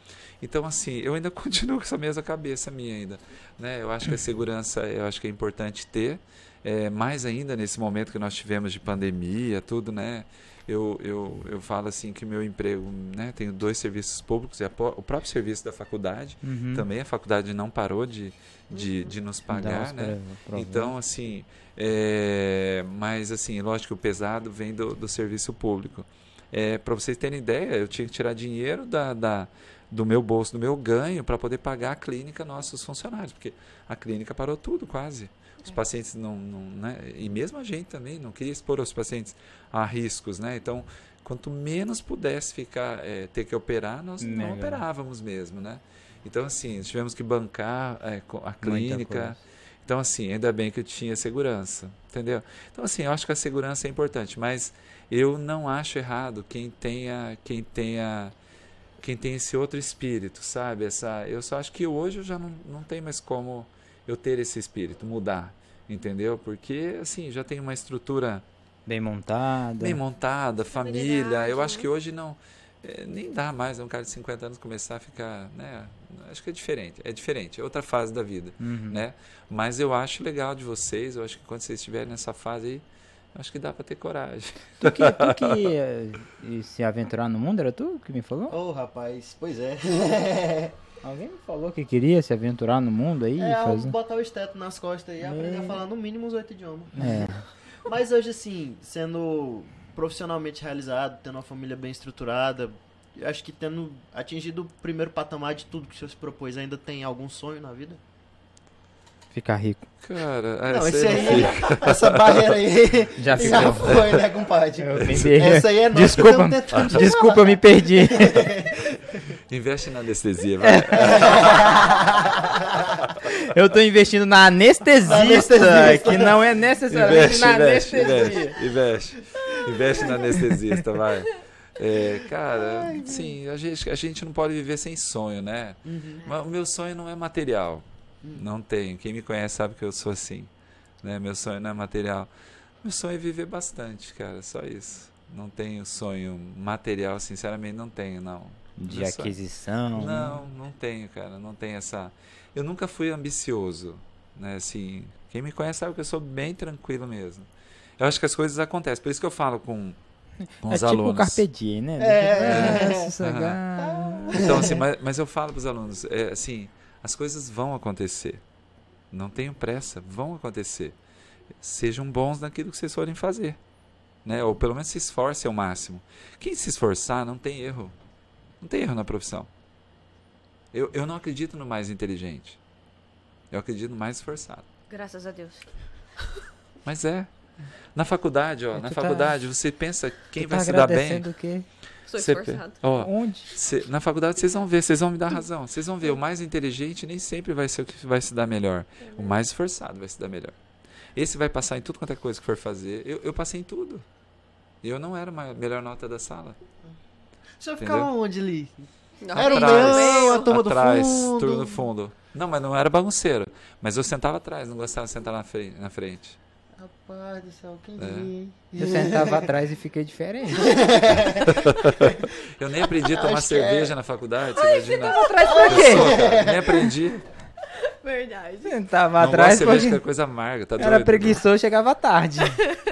[SPEAKER 4] Então, assim, eu ainda continuo com essa mesma cabeça minha ainda. Né? Eu acho que a segurança, eu acho que é importante ter, é, mais ainda nesse momento que nós tivemos de pandemia, tudo, né? Eu, eu, eu falo assim que meu emprego, né? Tenho dois serviços públicos e a o próprio serviço da faculdade.
[SPEAKER 2] Uhum.
[SPEAKER 4] Também a faculdade não parou de, de, de nos pagar, né?
[SPEAKER 2] pro- proventos.
[SPEAKER 4] Então, assim, é, mas assim, lógico que o pesado vem do, do serviço público. É, para vocês terem ideia, eu tinha que tirar dinheiro da, da- do meu bolso, do meu ganho, para poder pagar a clínica nossos funcionários, porque a clínica parou tudo quase. Os pacientes não, não né? E mesmo a gente também não queria expor os pacientes a riscos, né? Então, quanto menos pudesse ficar, é, ter que operar, nós não operávamos mesmo, né? Então, assim, tivemos que bancar é, a clínica. Então, assim, ainda bem que eu tinha segurança, entendeu? Então, assim, eu acho que a segurança é importante, mas eu não acho errado quem tenha, quem tenha, quem tem esse outro espírito, sabe? Essa, eu só acho que hoje eu já não, não tem mais como eu ter esse espírito, mudar, entendeu? Porque, assim, já tem uma estrutura
[SPEAKER 2] Bem montada.
[SPEAKER 4] bem montada, família. Eu acho
[SPEAKER 3] né?
[SPEAKER 4] que hoje não. é, nem dá mais um cara de 50 anos começar a ficar. Né? Acho que é diferente. É diferente. É outra fase da vida.
[SPEAKER 2] Uhum.
[SPEAKER 4] Né? Mas eu acho legal de vocês. Eu acho que quando vocês estiverem nessa fase aí, acho que dá para ter coragem.
[SPEAKER 2] Tu que, tu que se aventurar no mundo, era tu que me falou?
[SPEAKER 1] Ô, rapaz, pois é.
[SPEAKER 2] Alguém me falou que queria se aventurar no mundo aí?
[SPEAKER 1] é,
[SPEAKER 2] fazer...
[SPEAKER 1] botar o esteto nas costas e aprender a
[SPEAKER 2] É.
[SPEAKER 1] falar no mínimo os oito idiomas.
[SPEAKER 2] É.
[SPEAKER 1] Mas hoje, assim, sendo profissionalmente realizado, tendo uma família bem estruturada, eu acho que tendo atingido o primeiro patamar de tudo que você se propôs, ainda tem algum sonho na vida?
[SPEAKER 2] Ficar rico.
[SPEAKER 4] Cara,
[SPEAKER 1] Não,
[SPEAKER 4] essa
[SPEAKER 1] esse
[SPEAKER 4] aí não
[SPEAKER 1] essa barreira aí
[SPEAKER 2] Já
[SPEAKER 1] já
[SPEAKER 2] ficou.
[SPEAKER 1] foi, né, compadre? Essa aí é que
[SPEAKER 2] Desculpa, desculpa, eu me perdi.
[SPEAKER 4] Investe na anestesia, vai.
[SPEAKER 2] Eu tô investindo na anestesista, que não é necessariamente
[SPEAKER 4] Investe,
[SPEAKER 2] na
[SPEAKER 4] investe,
[SPEAKER 2] anestesia.
[SPEAKER 4] investe, investe. Investe na anestesista, vai. É, cara, sim, a gente, a gente não pode viver sem sonho, né?
[SPEAKER 1] Uhum.
[SPEAKER 4] Mas o meu sonho não é material. Não tenho. Quem me conhece sabe que eu sou assim. Né? Meu sonho não é material. Meu sonho é viver bastante, cara. Só isso. Não tenho sonho material, sinceramente, não tenho, não.
[SPEAKER 2] De
[SPEAKER 4] sonho-
[SPEAKER 2] aquisição.
[SPEAKER 4] Não, não tenho, cara. Não tenho essa. Eu nunca fui ambicioso, né? Assim, quem me conhece sabe que eu sou bem tranquilo mesmo. Eu acho que as coisas acontecem. Por isso que eu falo com, com
[SPEAKER 2] É
[SPEAKER 4] os
[SPEAKER 2] tipo
[SPEAKER 4] alunos.
[SPEAKER 2] Carpe Diem, né?
[SPEAKER 1] É.
[SPEAKER 2] Eu sossegar.
[SPEAKER 4] Então, assim, mas, mas eu falo para os alunos, é, assim, as coisas vão acontecer. Não tenham pressa, vão acontecer. Sejam bons naquilo que vocês forem fazer. Né? Ou pelo menos se esforcem ao máximo. Quem se esforçar não tem erro. Não tem erro na profissão. Eu, eu não acredito no mais inteligente. Eu acredito no mais esforçado.
[SPEAKER 3] Graças a Deus.
[SPEAKER 4] Mas é. Na faculdade, ó,
[SPEAKER 2] É,
[SPEAKER 4] na
[SPEAKER 2] tá-
[SPEAKER 4] faculdade, você pensa quem
[SPEAKER 2] Tu
[SPEAKER 4] vai
[SPEAKER 2] tá
[SPEAKER 4] se dar bem.
[SPEAKER 2] o quê?
[SPEAKER 3] Sou
[SPEAKER 4] pe-
[SPEAKER 3] esforçado.
[SPEAKER 4] ó,
[SPEAKER 2] Onde?
[SPEAKER 4] Cê- na faculdade vocês vão ver, vocês vão me dar razão. Vocês vão ver, o mais inteligente nem sempre vai ser o que vai se dar melhor. O mais esforçado vai se dar melhor. Esse vai passar em tudo quanto é coisa que for fazer. Eu, eu passei em tudo. E eu não era a melhor nota da sala.
[SPEAKER 1] O senhor ficava onde ali?
[SPEAKER 3] Não,
[SPEAKER 1] Era o leão, a turma do
[SPEAKER 4] atrás,
[SPEAKER 1] fundo.
[SPEAKER 4] turma do fundo. Não, mas não era bagunceiro. Mas eu sentava atrás, não gostava de sentar na frente. Na frente.
[SPEAKER 1] Rapaz do céu, quem
[SPEAKER 4] É.
[SPEAKER 1] diria, hein?
[SPEAKER 2] Eu sentava atrás e fiquei diferente.
[SPEAKER 4] Eu nem aprendi a tomar
[SPEAKER 1] Acho é.
[SPEAKER 4] cerveja na faculdade, você imagina?
[SPEAKER 2] Atrás pra
[SPEAKER 4] sou, cara, nem aprendi.
[SPEAKER 3] Verdade.
[SPEAKER 2] Sentava
[SPEAKER 4] Não gosto
[SPEAKER 2] atrás
[SPEAKER 4] de cerveja que é
[SPEAKER 2] porque
[SPEAKER 4] coisa amarga, tá
[SPEAKER 2] era
[SPEAKER 4] doido?
[SPEAKER 2] preguiçoso, chegava tarde.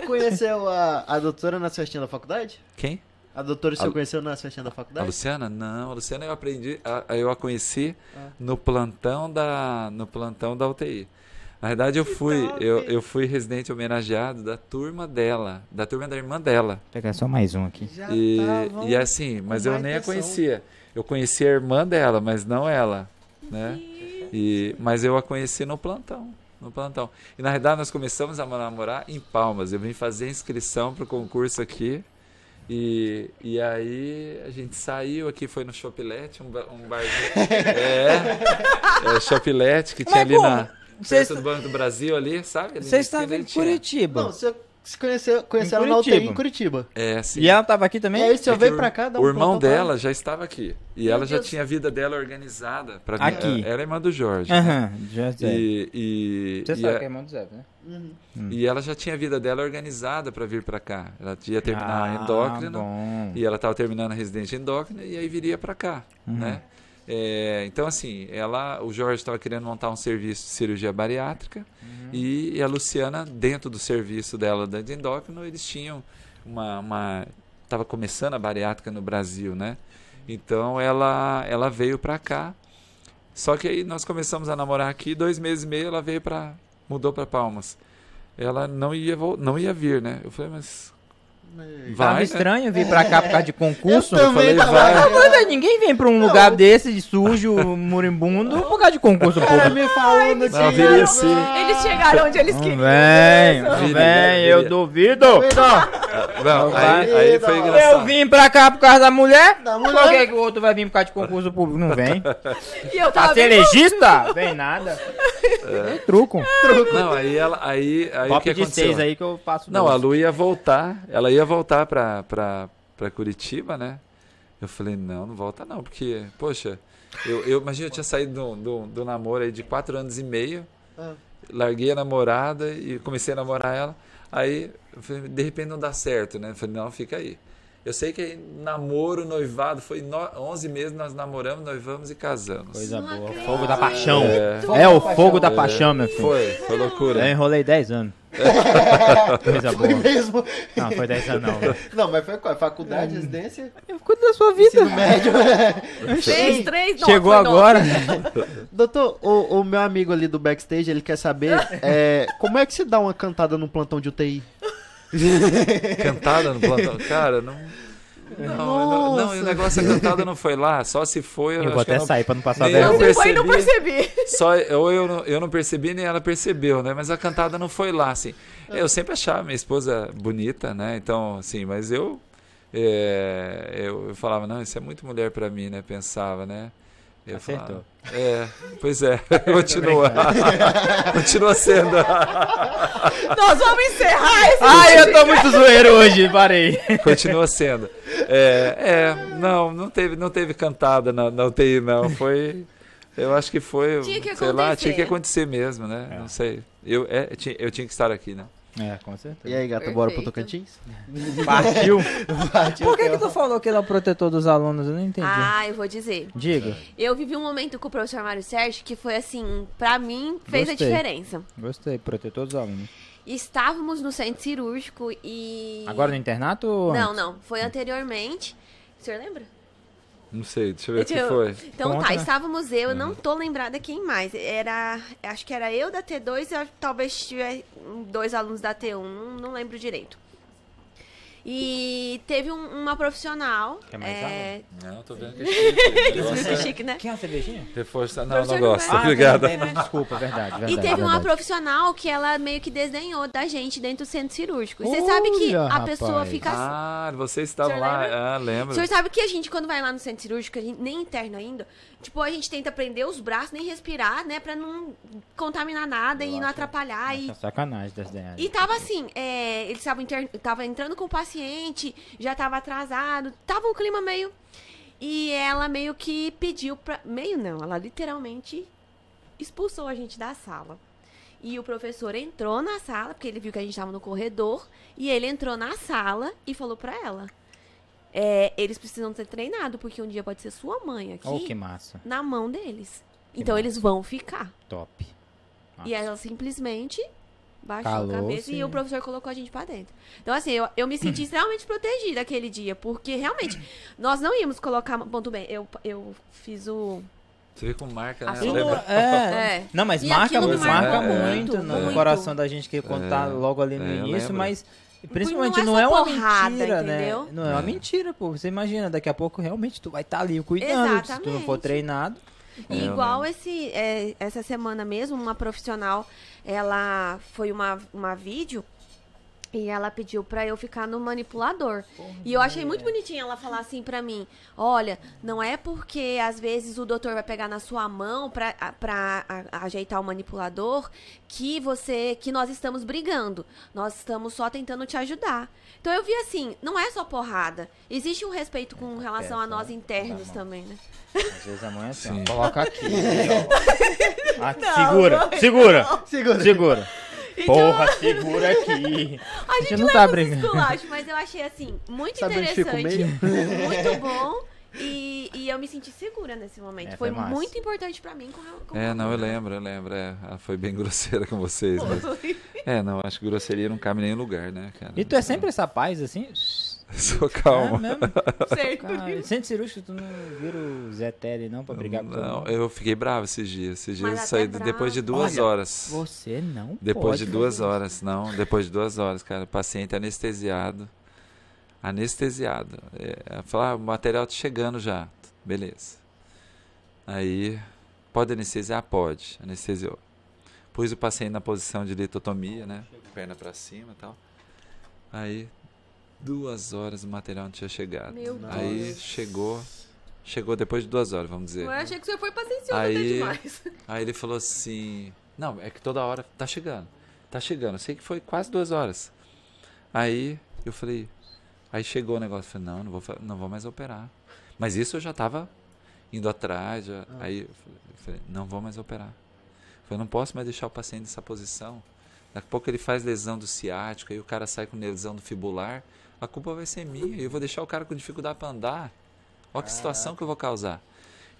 [SPEAKER 1] Conheceu a, a doutora na festinha da faculdade?
[SPEAKER 4] Quem?
[SPEAKER 1] A doutora o
[SPEAKER 4] A
[SPEAKER 1] conheceu na festinha da
[SPEAKER 4] A
[SPEAKER 1] faculdade?
[SPEAKER 4] Luciana? Não, a Luciana eu aprendi, a- a- eu a conheci
[SPEAKER 1] Ah.
[SPEAKER 4] no plantão da no plantão da UTI. Na verdade eu fui, eu, eu fui residente homenageado da turma dela, da turma da irmã dela.
[SPEAKER 2] Vou pegar só mais um aqui.
[SPEAKER 1] Já
[SPEAKER 4] E,
[SPEAKER 1] tavam
[SPEAKER 4] e assim, mas eu nem a conhecia. Eu conhecia a irmã dela, mas não ela, né? E, mas eu a conheci no plantão, no plantão. E na verdade nós começamos a namorar em Palmas. Eu vim fazer inscrição pro concurso aqui. E, e aí a gente saiu aqui, foi no Shopilete, um, um barzinho. é, é Shopilete que tinha ali
[SPEAKER 2] como?
[SPEAKER 4] na perto do Banco do Brasil ali, sabe?
[SPEAKER 2] Vocês estavam em. Curitiba.
[SPEAKER 1] Não, você se conheceu, conheceram na UTI em Curitiba.
[SPEAKER 4] É, sim.
[SPEAKER 2] E ela tava aqui também?
[SPEAKER 1] E aí você
[SPEAKER 4] É que
[SPEAKER 1] veio
[SPEAKER 4] o-
[SPEAKER 1] pra cá, dá um
[SPEAKER 4] O irmão
[SPEAKER 1] pra
[SPEAKER 4] dela já estava aqui. E
[SPEAKER 3] Meu
[SPEAKER 4] ela já
[SPEAKER 3] Deus.
[SPEAKER 4] tinha a vida dela organizada. Pra vir.
[SPEAKER 2] Aqui.
[SPEAKER 4] Ela é irmã do Jorge. né?
[SPEAKER 2] Aham, já sei.
[SPEAKER 4] E, e,
[SPEAKER 2] Você
[SPEAKER 4] e
[SPEAKER 2] sabe
[SPEAKER 4] a-
[SPEAKER 2] que é irmão do Zé, né?
[SPEAKER 1] Uhum.
[SPEAKER 4] e ela já tinha a vida dela organizada para vir para cá. Ela ia terminar
[SPEAKER 2] ah,
[SPEAKER 4] endócrino.
[SPEAKER 2] bom.
[SPEAKER 4] E ela estava terminando a residência endócrina e aí viria para cá,
[SPEAKER 2] Uhum.
[SPEAKER 4] né? É, então assim, ela, o Jorge estava querendo montar um serviço de cirurgia bariátrica
[SPEAKER 2] Uhum.
[SPEAKER 4] e, a Luciana dentro do serviço dela de endócrino eles tinham uma, uma estava começando a bariátrica no Brasil, né? Então ela ela veio para cá. Só que aí nós começamos a namorar aqui, dois meses e meio ela veio para mudou para Palmas. Ela não ia não ia vir, né? Eu falei, mas vai, né?
[SPEAKER 2] estranho vir pra cá por causa de concurso.
[SPEAKER 1] Eu também
[SPEAKER 4] falei,
[SPEAKER 1] tava
[SPEAKER 4] vai.
[SPEAKER 2] Ah, mas ninguém vem pra um lugar desse, de sujo, moribundo, por causa de concurso
[SPEAKER 1] O cara
[SPEAKER 2] público.
[SPEAKER 1] me falando
[SPEAKER 4] Não, viria sim.
[SPEAKER 3] Eles chegaram onde eles
[SPEAKER 2] Não
[SPEAKER 3] queriam.
[SPEAKER 2] vem, não vem,
[SPEAKER 4] viria.
[SPEAKER 2] eu duvido.
[SPEAKER 4] Não, aí, aí foi
[SPEAKER 1] Eu
[SPEAKER 4] engraçado.
[SPEAKER 2] Eu vim pra cá por causa da mulher,
[SPEAKER 1] Da
[SPEAKER 2] por
[SPEAKER 1] mulher.
[SPEAKER 2] que, que o outro vai vir por causa de concurso público? Não vem.
[SPEAKER 3] E eu
[SPEAKER 2] Pra
[SPEAKER 3] tava
[SPEAKER 2] ser
[SPEAKER 3] bem
[SPEAKER 2] legista? Vem nada. É truco.
[SPEAKER 4] Não, aí ela, aí, aí o que
[SPEAKER 2] de
[SPEAKER 4] aconteceu?
[SPEAKER 2] seis aí que eu faço.
[SPEAKER 4] Não, a. Lu ia voltar, ela ia voltar pra, pra, pra Curitiba, né? Eu falei, não, não volta não, porque, poxa, eu, eu imagina, eu tinha saído do, do, do namoro aí de quatro anos e meio,
[SPEAKER 1] Ah.
[SPEAKER 4] larguei a namorada e comecei a namorar ela, aí, eu falei, de repente não dá certo, né? Eu falei, não, fica aí. Eu sei que aí, namoro, noivado, foi no, 11 meses nós namoramos, noivamos e casamos.
[SPEAKER 2] Coisa boa. Fogo da paixão.
[SPEAKER 4] É.
[SPEAKER 2] É, o fogo da paixão, meu filho.
[SPEAKER 4] Foi, foi loucura.
[SPEAKER 2] Eu enrolei 10 anos. Coisa
[SPEAKER 1] Foi
[SPEAKER 2] boa.
[SPEAKER 1] mesmo.
[SPEAKER 2] Não, foi 10 anos não.
[SPEAKER 1] Não, mas foi qual? Faculdade, residência,
[SPEAKER 2] Eu cuido da sua vida.
[SPEAKER 1] ensino médio.
[SPEAKER 3] Três, três, não,
[SPEAKER 2] Chegou
[SPEAKER 3] foi
[SPEAKER 2] agora.
[SPEAKER 1] Doutor, o, o meu amigo ali do backstage, ele quer saber é, como é que se dá uma cantada num plantão de UTI?
[SPEAKER 4] Cantada no plantão. Cara, não. Não, não, não,
[SPEAKER 1] Nossa.
[SPEAKER 4] o negócio da cantada não foi lá, só se foi.
[SPEAKER 2] Eu
[SPEAKER 4] acho
[SPEAKER 2] vou até
[SPEAKER 4] eu não-
[SPEAKER 2] sair pra não passar
[SPEAKER 4] Nem eu
[SPEAKER 3] e não
[SPEAKER 4] percebi.
[SPEAKER 3] percebi.
[SPEAKER 4] Só, ou eu não, eu não percebi, nem ela percebeu, né? Mas a cantada não foi lá, assim. Eu sempre achava minha esposa bonita, né? Então, assim, mas eu. é, eu, eu falava, não, isso é muito mulher pra mim, né? Pensava, né? Eu
[SPEAKER 2] Acertou.
[SPEAKER 4] falava, é, pois é, continua. continua sendo.
[SPEAKER 3] Nós vamos encerrar esse
[SPEAKER 2] Ai, eu tô muito zoeiro hoje, parei.
[SPEAKER 4] Continua sendo. É, é, não, não teve, não teve cantada na, na UTI, não. Foi. Eu acho que foi.
[SPEAKER 3] Tinha que
[SPEAKER 4] sei lá,
[SPEAKER 3] acontecer.
[SPEAKER 4] tinha que acontecer mesmo, né?
[SPEAKER 2] É.
[SPEAKER 4] Não sei. Eu, é, eu tinha que estar aqui, né?
[SPEAKER 2] É, com certeza.
[SPEAKER 1] E aí, gata, bora pro
[SPEAKER 3] Perfeito.
[SPEAKER 1] Tocantins?
[SPEAKER 2] Partiu.
[SPEAKER 1] Partiu,
[SPEAKER 2] Por que, que tu falou que ele é o protetor dos alunos? Eu não entendi.
[SPEAKER 3] Ah, eu vou dizer.
[SPEAKER 2] Diga.
[SPEAKER 3] Eu vivi um momento com o professor Mário Sérgio que foi assim, pra mim, fez
[SPEAKER 2] Gostei.
[SPEAKER 3] a diferença.
[SPEAKER 2] Gostei, protetor dos alunos.
[SPEAKER 3] Estávamos no centro cirúrgico e.
[SPEAKER 2] Agora no internato
[SPEAKER 3] Não, não. Foi anteriormente. O senhor lembra?
[SPEAKER 4] Não sei, deixa eu ver o
[SPEAKER 3] Deixa
[SPEAKER 4] que
[SPEAKER 3] eu-
[SPEAKER 4] foi.
[SPEAKER 3] Então
[SPEAKER 2] Conta,
[SPEAKER 3] tá,
[SPEAKER 2] né?
[SPEAKER 3] estávamos eu, eu não tô lembrada quem mais. Era. Acho que era eu da T2 e eu- talvez tiver dois alunos da T1, não, não lembro direito. E teve um- uma profissional.
[SPEAKER 2] Quer mais
[SPEAKER 3] é,
[SPEAKER 4] Não, tô vendo que é chique.
[SPEAKER 3] Isso,
[SPEAKER 4] Nossa,
[SPEAKER 3] chique, né?
[SPEAKER 2] Quer uma cervejinha?
[SPEAKER 4] Reforça. Não, não gosto.
[SPEAKER 2] Ah, mas desculpa, verdade, verdade.
[SPEAKER 3] E teve uma
[SPEAKER 2] verdade.
[SPEAKER 3] profissional que ela meio que desdenhou da gente dentro do centro cirúrgico. E você sabe que a pessoa
[SPEAKER 2] rapaz.
[SPEAKER 3] fica assim.
[SPEAKER 4] Ah, vocês estavam
[SPEAKER 3] O
[SPEAKER 4] lá.
[SPEAKER 3] senhor
[SPEAKER 4] Ah,
[SPEAKER 3] O
[SPEAKER 4] lembro.
[SPEAKER 3] senhor sabe que a gente, quando vai lá no centro cirúrgico, a gente, nem interno ainda, tipo, a gente tenta prender os braços, nem respirar, né? Pra não contaminar nada e não atrapalhar. E,
[SPEAKER 2] sacanagem das ideias.
[SPEAKER 3] e tava assim, é, eles estavam inter... entrando com o paciente, já tava atrasado, tava um clima meio. E ela meio que pediu pra. Meio não, ela literalmente expulsou a gente da sala. E o professor entrou na sala, porque ele viu que a gente tava no corredor, e ele entrou na sala e falou pra ela: é, eles precisam ser treinados, porque um dia pode ser sua mãe aqui
[SPEAKER 2] Oh, que massa.
[SPEAKER 3] na mão deles.
[SPEAKER 2] Que
[SPEAKER 3] então
[SPEAKER 2] massa.
[SPEAKER 3] eles vão ficar.
[SPEAKER 2] Top. Nossa.
[SPEAKER 3] E ela simplesmente baixou
[SPEAKER 2] Calou,
[SPEAKER 3] a cabeça
[SPEAKER 2] sim.
[SPEAKER 3] e o professor colocou a gente pra dentro. Então, assim, eu, eu me senti extremamente protegida aquele dia, porque realmente nós não íamos colocar. Ponto bem, eu, eu fiz o.
[SPEAKER 4] Você vê como marca, né?
[SPEAKER 3] Aquilo-
[SPEAKER 4] Lembra?
[SPEAKER 2] É.
[SPEAKER 3] É.
[SPEAKER 2] Não, mas
[SPEAKER 3] E
[SPEAKER 2] marca, marca
[SPEAKER 4] marcou
[SPEAKER 2] muito,
[SPEAKER 4] muito,
[SPEAKER 2] no
[SPEAKER 3] muito.
[SPEAKER 2] coração da gente que contar
[SPEAKER 4] É.
[SPEAKER 2] logo ali no
[SPEAKER 4] É,
[SPEAKER 2] início, mas principalmente
[SPEAKER 3] não
[SPEAKER 2] não
[SPEAKER 3] é
[SPEAKER 2] é,
[SPEAKER 3] só
[SPEAKER 2] uma
[SPEAKER 3] porrada,
[SPEAKER 2] mentira,
[SPEAKER 3] entendeu?
[SPEAKER 2] né? Não é uma
[SPEAKER 4] É.
[SPEAKER 2] mentira, pô. Você imagina, daqui a pouco realmente tu vai estar ali cuidando. Se tu não for
[SPEAKER 3] Exatamente.
[SPEAKER 2] treinado.
[SPEAKER 3] E
[SPEAKER 4] É, eu
[SPEAKER 3] igual esse, é, essa semana mesmo, uma profissional, ela foi uma, uma vídeo e ela pediu pra eu ficar no manipulador. E eu achei muito bonitinho ela falar assim pra mim: olha, não é porque às vezes o doutor vai pegar na sua mão pra, pra a- ajeitar o manipulador que você que nós estamos brigando. Nós estamos só tentando te ajudar. Então eu vi assim, não é só porrada. Existe um respeito com relação a nós internos também, né?
[SPEAKER 2] Às vezes a mãe é assim, coloca aqui. ó. Ah, segura, segura,
[SPEAKER 1] Segura.
[SPEAKER 2] segura. Porra, segura aqui.
[SPEAKER 3] A gente
[SPEAKER 2] não
[SPEAKER 3] leva
[SPEAKER 2] tá
[SPEAKER 3] os
[SPEAKER 2] brigando.
[SPEAKER 3] esculachos, mas eu achei assim, muito
[SPEAKER 1] Sabe
[SPEAKER 3] interessante. Muito bom. E, e eu me senti segura nesse momento.
[SPEAKER 2] É,
[SPEAKER 3] foi
[SPEAKER 2] foi
[SPEAKER 3] muito importante pra mim. Com, com
[SPEAKER 4] É, não, eu lembro, eu lembro. É, ela foi bem grosseira com vocês. Mas... É, não, acho que grosseria não cabe em nenhum lugar, né, cara?
[SPEAKER 2] E tu é sempre essa paz, assim?
[SPEAKER 4] Sou
[SPEAKER 2] É
[SPEAKER 4] calmo.
[SPEAKER 2] Cara, centro cirúrgico, tu não vira o Zé Terry, não, pra brigar com
[SPEAKER 4] Não, eu fiquei bravo esses dias. Esses dias eu saí
[SPEAKER 3] bravo.
[SPEAKER 4] depois de duas
[SPEAKER 2] Olha,
[SPEAKER 4] horas.
[SPEAKER 2] Você não
[SPEAKER 4] Depois
[SPEAKER 2] pode
[SPEAKER 4] de duas
[SPEAKER 2] fazer
[SPEAKER 4] horas, não, depois de duas horas, cara. Paciente anestesiado. Anestesiado. É, falar, ah, o material tá chegando já. Beleza. Aí, pode anestesiar? Pode. Anestesiou. Pus o paciente na posição de litotomia, né? Perna pra cima e tal. Aí, duas horas o material não tinha chegado.
[SPEAKER 3] Meu
[SPEAKER 4] Aí
[SPEAKER 3] Deus.
[SPEAKER 4] chegou. Chegou depois de duas horas, vamos dizer.
[SPEAKER 3] Eu achei que você foi paciencioso
[SPEAKER 4] Aí-
[SPEAKER 3] demais.
[SPEAKER 4] Aí ele falou assim: Não, é que toda hora tá chegando. Tá chegando. Eu sei que foi quase duas horas. Aí eu falei. Aí chegou o negócio. Eu falei: Não, não vou, não vou mais operar. Mas isso eu já tava indo atrás. já- Aí eu falei, eu falei: Não vou mais operar. Eu falei: Não posso mais deixar o paciente nessa posição. Daqui a pouco ele faz lesão do ciático. Aí o cara sai com lesão do fibular. A culpa vai ser minha. Eu vou deixar o cara com dificuldade para andar. Olha que situação que eu vou causar.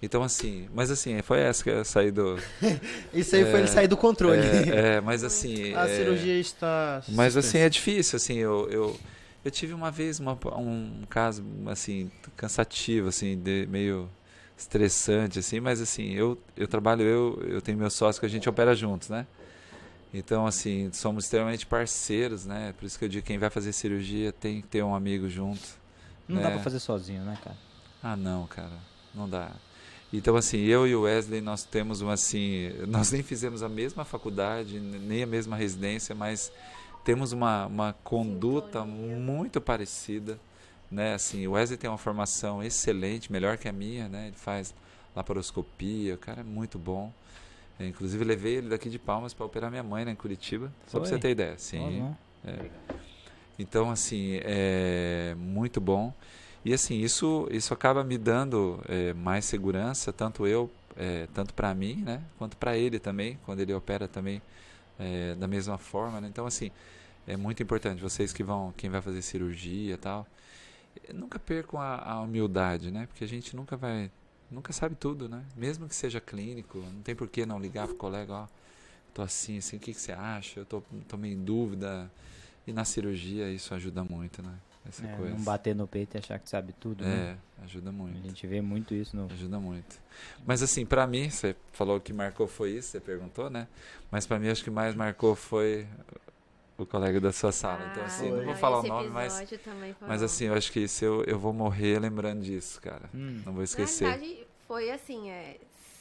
[SPEAKER 4] Então, assim, mas assim, foi essa que eu saí do,
[SPEAKER 1] Isso aí foi ele sair do controle.
[SPEAKER 4] é, é, mas assim.
[SPEAKER 1] A
[SPEAKER 4] é,
[SPEAKER 1] cirurgia está.
[SPEAKER 4] Mas assim, é difícil, assim, eu, eu, eu tive uma vez uma- um caso, assim, cansativo, assim, de, meio estressante, assim, mas assim, eu, eu trabalho, eu, eu tenho meu sócio que a gente opera juntos, né? Então, assim, somos extremamente parceiros, né? Por isso que eu digo que quem vai fazer cirurgia tem que ter um amigo junto.
[SPEAKER 2] Não dá
[SPEAKER 4] né?
[SPEAKER 2] pra fazer sozinho, né, cara?
[SPEAKER 4] Ah, não, cara, não dá. Então, assim, eu e o Wesley, nós temos um, assim, nós nem fizemos a mesma faculdade, nem a mesma residência, mas temos uma, uma conduta
[SPEAKER 3] Sintonia.
[SPEAKER 4] muito parecida, né? Assim, o Wesley tem uma formação excelente, melhor que a minha, né? Ele faz laparoscopia, o cara é muito bom. É, inclusive, eu levei ele daqui de Palmas para operar minha mãe, né, em Curitiba, só para
[SPEAKER 2] Foi?
[SPEAKER 4] você ter ideia. Sim.
[SPEAKER 2] não.
[SPEAKER 4] Então, assim, é muito bom. E assim, isso, isso acaba me dando é, mais segurança, tanto eu, é, tanto para mim, né, quanto para ele também, quando ele opera também é, da mesma forma, né? Então, assim, é muito importante vocês que vão, quem vai fazer cirurgia e tal, nunca percam a, a humildade, né? Porque a gente nunca vai, nunca sabe tudo, né? Mesmo que seja clínico, não tem por que não ligar pro colega, ó, tô assim, assim, o que, que você acha? Eu tô, tô meio em dúvida. E na cirurgia isso ajuda muito, né? Essa
[SPEAKER 2] É,
[SPEAKER 4] coisa.
[SPEAKER 2] não bater no peito e achar que sabe tudo, né?
[SPEAKER 4] É, ajuda
[SPEAKER 2] A
[SPEAKER 4] muito.
[SPEAKER 2] gente vê muito isso no.
[SPEAKER 4] Ajuda muito. Mas assim, pra mim, você falou que marcou foi isso, você perguntou, né? Mas pra mim acho que mais marcou foi o colega da sua sala. então assim, não
[SPEAKER 1] foi.
[SPEAKER 4] vou
[SPEAKER 3] Ah,
[SPEAKER 4] falar o nome, mas mas assim, eu acho que isso eu, eu vou morrer lembrando disso, cara.
[SPEAKER 2] Hum.
[SPEAKER 4] Não vou
[SPEAKER 3] Na
[SPEAKER 4] esquecer.
[SPEAKER 3] verdade, foi assim, é,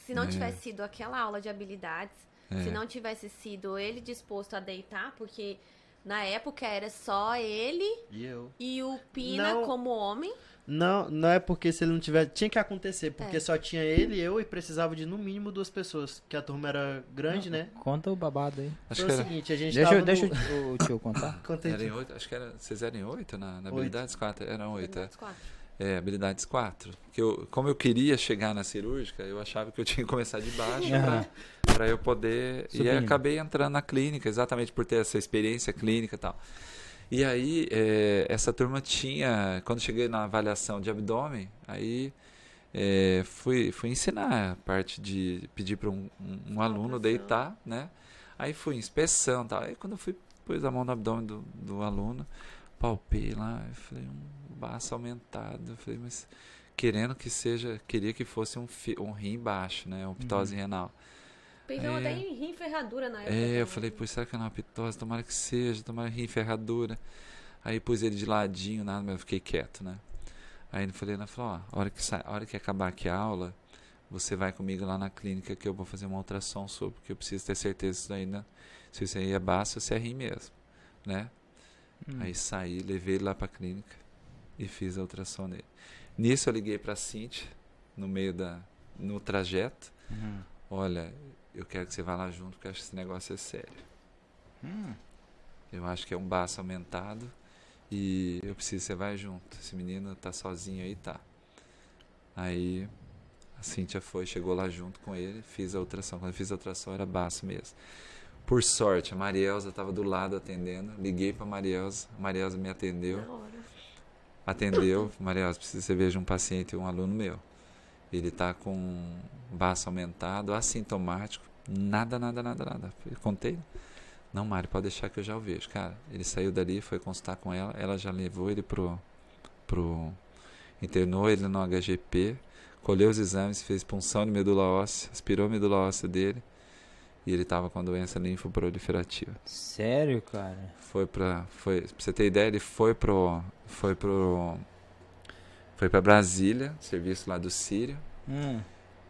[SPEAKER 3] se não
[SPEAKER 4] É.
[SPEAKER 3] tivesse sido aquela aula de habilidades,
[SPEAKER 4] É.
[SPEAKER 3] se não tivesse sido ele disposto a deitar, porque na época era só ele
[SPEAKER 1] E eu.
[SPEAKER 3] e o Pina
[SPEAKER 1] Não.
[SPEAKER 3] como homem.
[SPEAKER 1] Não, não é porque se ele não tiver. Tinha que acontecer, porque
[SPEAKER 3] É.
[SPEAKER 1] só tinha ele e eu e precisava de no mínimo duas pessoas. Que a turma era grande, né?
[SPEAKER 2] Conta o babado aí.
[SPEAKER 4] Acho
[SPEAKER 1] Foi
[SPEAKER 4] que
[SPEAKER 1] o
[SPEAKER 4] era,
[SPEAKER 1] seguinte, a gente
[SPEAKER 2] Deixa,
[SPEAKER 1] tava
[SPEAKER 2] eu- deixa
[SPEAKER 1] no...
[SPEAKER 2] o, o tio contar.
[SPEAKER 1] Conta aí,
[SPEAKER 4] era em
[SPEAKER 1] tio.
[SPEAKER 4] oito, acho que era. Vocês eram em oito na, na habilidades? Quatro? Eram oito, é.
[SPEAKER 3] Quatro.
[SPEAKER 4] É, habilidades 4. Que eu, como eu queria chegar na cirúrgica, eu achava que eu tinha que começar de baixo para eu poder. E aí
[SPEAKER 2] Subindo.
[SPEAKER 4] acabei entrando na clínica, exatamente por ter essa experiência clínica e tal. E aí, é, essa turma tinha. Quando cheguei na avaliação de abdômen, aí é, fui, fui ensinar a parte de pedir para um, um- um aluno deitar, né? Aí fui inspeção e tal. Aí quando eu fui, pus a mão no abdômen do, do aluno, palpei lá, eu falei, um baço aumentado. Eu falei, mas querendo que seja, queria que fosse um, um rim baixo, né? Um pitose renal.
[SPEAKER 3] Pensamos
[SPEAKER 4] É.
[SPEAKER 3] até em rim ferradura na época.
[SPEAKER 4] É, eu
[SPEAKER 3] também.
[SPEAKER 4] falei, pô, será que é uma pitose? Tomara que seja, tomara rim ferradura. Aí pus ele de ladinho, nada, mas eu fiquei quieto, né? Aí ele falei, ela falou, ó, a hora que, sa- a hora que acabar aqui a aula, você vai comigo lá na clínica que eu vou fazer uma ultrassom sua, porque eu preciso ter certeza se isso aí, não- se isso aí é baço ou se é rim mesmo, né?
[SPEAKER 2] Hum.
[SPEAKER 4] Aí saí, levei ele lá pra clínica e fiz a ultrassom nele. Nisso eu liguei pra Cintia, no meio da. no trajeto.
[SPEAKER 2] Uhum.
[SPEAKER 4] Olha, eu quero que você vá lá junto, porque eu acho que esse negócio é sério.
[SPEAKER 2] Hum.
[SPEAKER 4] Eu acho que é um baço aumentado e eu preciso que você vai junto. Esse menino tá sozinho aí, tá. Aí a Cíntia foi, chegou lá junto com ele, fiz a ultrassom. Quando eu fiz a ultrassom era baço mesmo. Por sorte, a Marielza estava do lado atendendo. Liguei pra Marielza, a Marielza me atendeu. Atendeu, Marielza, precisa que você veja um paciente, um aluno meu. Ele tá com baço aumentado, assintomático, nada, nada, nada, nada. Eu contei. Não, Mário, pode deixar que eu já o vejo. Cara, ele saiu dali, foi consultar com ela, ela já levou ele pro. pro internou ele no HGP, colheu os exames, fez punção de medula óssea, aspirou a medula óssea dele e ele tava com a doença linfoproliferativa
[SPEAKER 2] Sério, cara?
[SPEAKER 4] foi pra foi pra você ter ideia ele foi pro foi pro foi para Brasília serviço lá do Sírio.
[SPEAKER 2] Hum.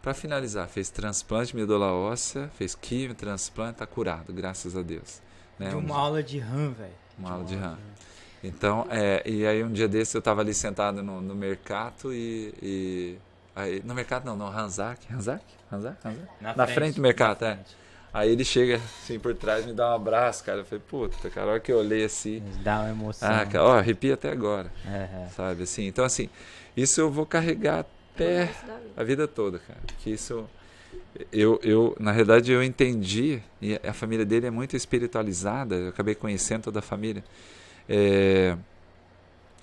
[SPEAKER 4] Pra finalizar fez transplante de medula óssea fez quimio transplante tá curado graças a Deus né?
[SPEAKER 2] De
[SPEAKER 4] Um-
[SPEAKER 2] uma aula de RAM, velho.
[SPEAKER 4] uma aula de RAM. então é e aí um dia desse eu tava ali sentado no, no mercado e, e aí, no mercado não no Hanzak Hanzak Hanzak Hanzak Na frente do mercado, é. Aí ele chega assim por trás, me dá um abraço, cara. Eu falei, puta, cara, a hora que eu olhei assim.
[SPEAKER 2] Dá uma emoção.
[SPEAKER 4] Ah, cara, ó, arrepia até agora,
[SPEAKER 2] É, é.
[SPEAKER 4] sabe? Assim, então, assim, isso eu vou carregar até a vida toda, cara. Que isso. Eu, eu, na realidade, eu entendi, e a família dele é muito espiritualizada, eu acabei conhecendo toda a família. É,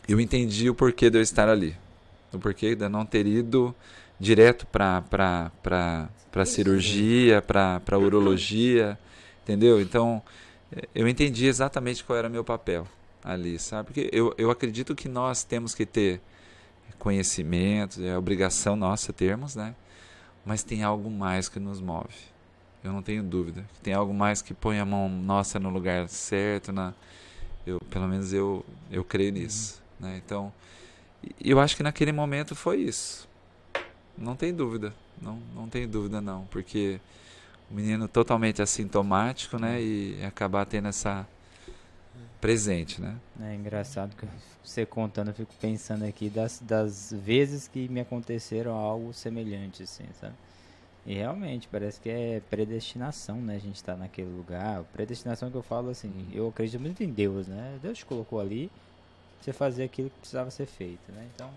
[SPEAKER 4] eu entendi o porquê de eu estar ali. O porquê de eu não ter ido direto para para cirurgia, para urologia, entendeu? Então, eu entendi exatamente qual era meu papel ali, sabe? Porque eu, eu acredito que nós temos que ter conhecimentos, é obrigação nossa termos, né? Mas tem algo mais que nos move. Eu não tenho dúvida. que Tem algo mais que põe a mão nossa no lugar certo, na eu, pelo menos eu eu creio nisso, né? Então, eu acho que naquele momento foi isso. Não tem dúvida. Não, não tem dúvida não, porque o menino totalmente assintomático, né, e acabar tendo essa presente, né?
[SPEAKER 2] É engraçado que você contando, eu fico pensando aqui das, das vezes que me aconteceram algo semelhante, assim, sabe? E realmente, parece que é predestinação, né? A gente tá naquele lugar. Predestinação que eu falo assim, eu acredito muito em Deus, né? Deus te colocou ali, pra você fazer aquilo que precisava ser feito, né? Então,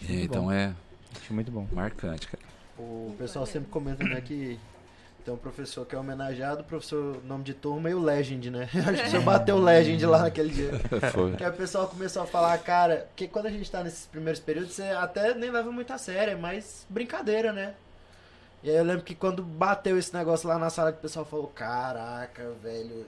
[SPEAKER 2] Muito
[SPEAKER 4] então
[SPEAKER 2] bom.
[SPEAKER 4] é
[SPEAKER 2] acho muito bom.
[SPEAKER 4] marcante, cara.
[SPEAKER 1] O pessoal sempre comenta, né, que tem um professor que é homenageado, o professor nome de turma e o Legend, né? Acho que você bateu o Legend lá naquele dia.
[SPEAKER 4] Foi.
[SPEAKER 1] Que aí o pessoal começou a falar, cara, que quando a gente tá nesses primeiros períodos, você até nem leva muito a sério, é mais brincadeira, né? E aí eu lembro que quando bateu esse negócio lá na sala, que o pessoal falou, caraca, velho,